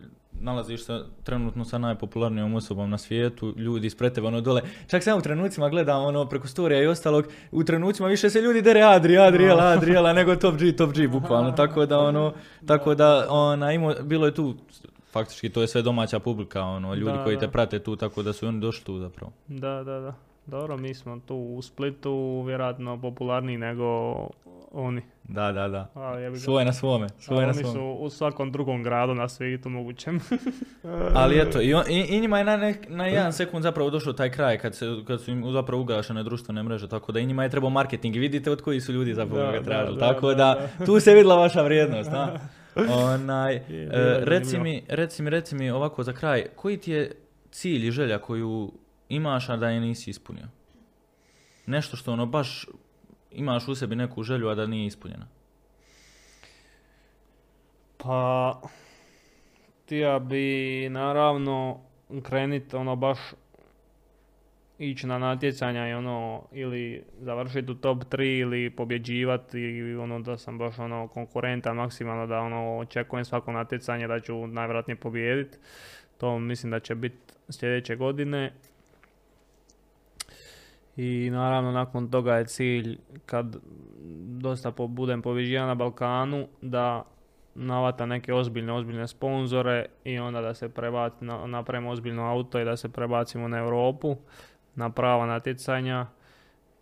nalaziš se trenutno sa najpopularnijom osobom na svijetu, ljudi ispred tebe, ono, dole. Čak sam u trenucima gledam, ono, preko storija i ostalog, u trenucima više se ljudi dere Adri, Adriela, Adriela, nego Top G, Top G, bukvalno. Tako da, ono, tako da, ona, ima, bilo je tu, faktički, to je sve domaća publika, ono, ljudi Da, koji da. te prate tu, tako da su i oni došli tu zapravo. Da, da, da. Dobro, mi smo tu u Splitu vjerojatno popularniji nego oni. Da, da, da. A. Svoje na svome, svoje na oni svome. su u svakom drugom gradu na svijetu mogućem. Ali eto, i, on- i, i njima je na, nek- na jedan sekund zapravo došao taj kraj kad, se, kad su im zapravo ugašene društvene mreže, tako da i njima je trebao marketing i vidite od koji su ljudi zapravo Da, ga da, tražili. da, tako da, da, da. tu se vidjela vaša vrijednost, a? Onaj, Je, e, je reci, mi, reci mi, reci mi ovako za kraj, koji ti je cilj i želja koju imaš, a da je nisi ispunio? Nešto što ono baš imaš u sebi neku želju, a da nije ispunjena. Pa, htio bi naravno krenit ono baš ići na natjecanja i ono ili završiti u top 3 ili pobjeđivati i ono da sam baš ono konkurentan maksimalno da ono očekujem svako natjecanje da ću najvjerojatnije pobijediti. To mislim da će biti sljedeće godine. I naravno nakon toga je cilj kad dosta budem pobjeđivan na Balkanu da navata neke ozbiljne, ozbiljne sponzore i onda da se prebaci, na, napravimo ozbiljno auto i da se prebacimo na Europu, na prava natjecanja.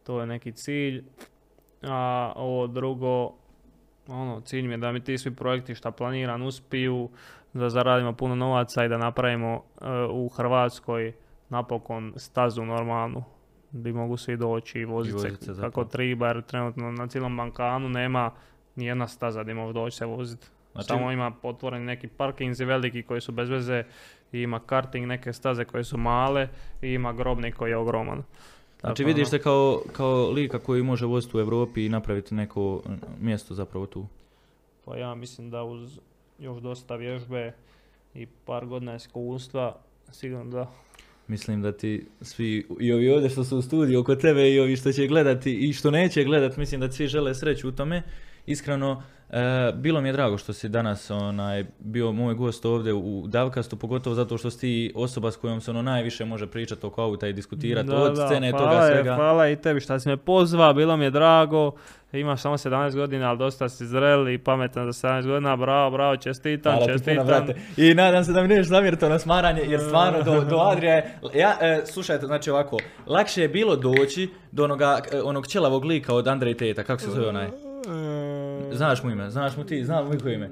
To je neki cilj. A ovo drugo, ono, cilj mi je da mi ti svi projekti šta planiram uspiju, da zaradimo puno novaca i da napravimo e, u Hrvatskoj napokon stazu normalnu gdje mogu svi doći i voziti vozit se zapravo. kako treba jer trenutno na cijelom Balkanu nema ni jedna staza gdje možeš doći se voziti. Znači- Samo ima otvoreni neki parkinzi veliki koji su bez veze i ima karting neke staze koje su male i ima grobnik koji je ogroman. Znači Tako, vidiš ono, se kao, kao lika koji može voziti u Europi i napraviti neko mm, mjesto zapravo tu. Pa ja mislim da uz još dosta vježbe i par godina iskustva sigurno da Mislim da ti svi, i ovi ovdje što su u studiju oko tebe i ovi što će gledati i što neće gledati, mislim da svi žele sreću u tome. Iskreno, e, bilo mi je drago što si danas onaj, bio moj gost ovdje u Davkastu, pogotovo zato što si ti osoba s kojom se ono najviše može pričati oko auta i diskutirati Da, od da, scene hvala toga je, svega. Hvala i tebi što si me pozvao, bilo mi je drago. Imaš samo 17 godina, ali dosta si zrel i pametan za 17 godina. Bravo, bravo, čestitam, Hvala ti puno, čestitam. brate. I nadam se da mi nećeš zamjeriti to nasmaranje, jer stvarno do, do Adrija je... Ja, e, slušajte, znači ovako, lakše je bilo doći do onoga, e, onog ćelavog lika od Andrej Teta, kako se zove onaj? Znaš mu ime, znaš mu ti, znam mu i koje ime.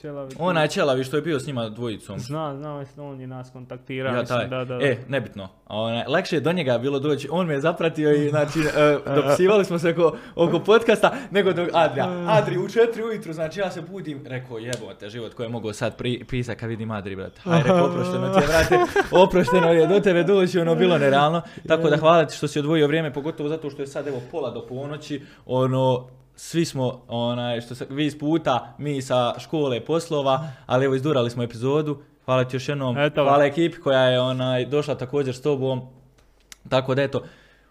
Čelavi. Onaj ćelavi što je bio s njima dvojicom. Zna, zna, on je nas kontaktirao. Ja, mislim, taj. Da, da, da. E, nebitno. A onaj, lakše je do njega bilo doći, on me je zapratio i znači, e, dopisivali smo se oko, oko podcasta, nego do Adrija. Adri, u četiri ujutru, znači ja se budim, rekao jebote život koji je mogao sad pri, pisat kad vidim Adri, brate. Aj, rekao, oprošteno ti je, brate, oprošteno je do tebe doći, ono, bilo nerealno. Tako da hvala ti što si odvojio vrijeme, pogotovo zato što je sad, evo, pola do ponoći, ono, svi smo, onaj, što se, vi iz puta, mi sa škole, poslova, ali evo, izdurali smo epizodu. Hvala ti još jednom, Eto. hvala ekipi koja je onaj, došla također s tobom. Tako da eto,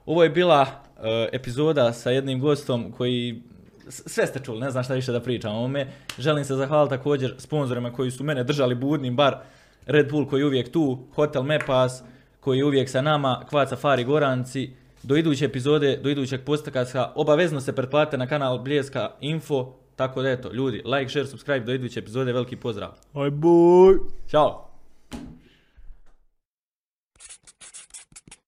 ovo je bila e, epizoda sa jednim gostom koji sve ste čuli, ne znam šta više da pričam o ovome. Želim se zahvaliti također sponzorima koji su mene držali budnim, bar Red Bull koji je uvijek tu, Hotel Mepas koji je uvijek sa nama, Kvac Safari Goranci. Do iduće epizode, do idućeg podcasta, obavezno se pretplatite na kanal Bljeska Info. Tako da eto, ljudi, like, share, subscribe, do iduće epizode, veliki pozdrav. Aj, boj. Ćao!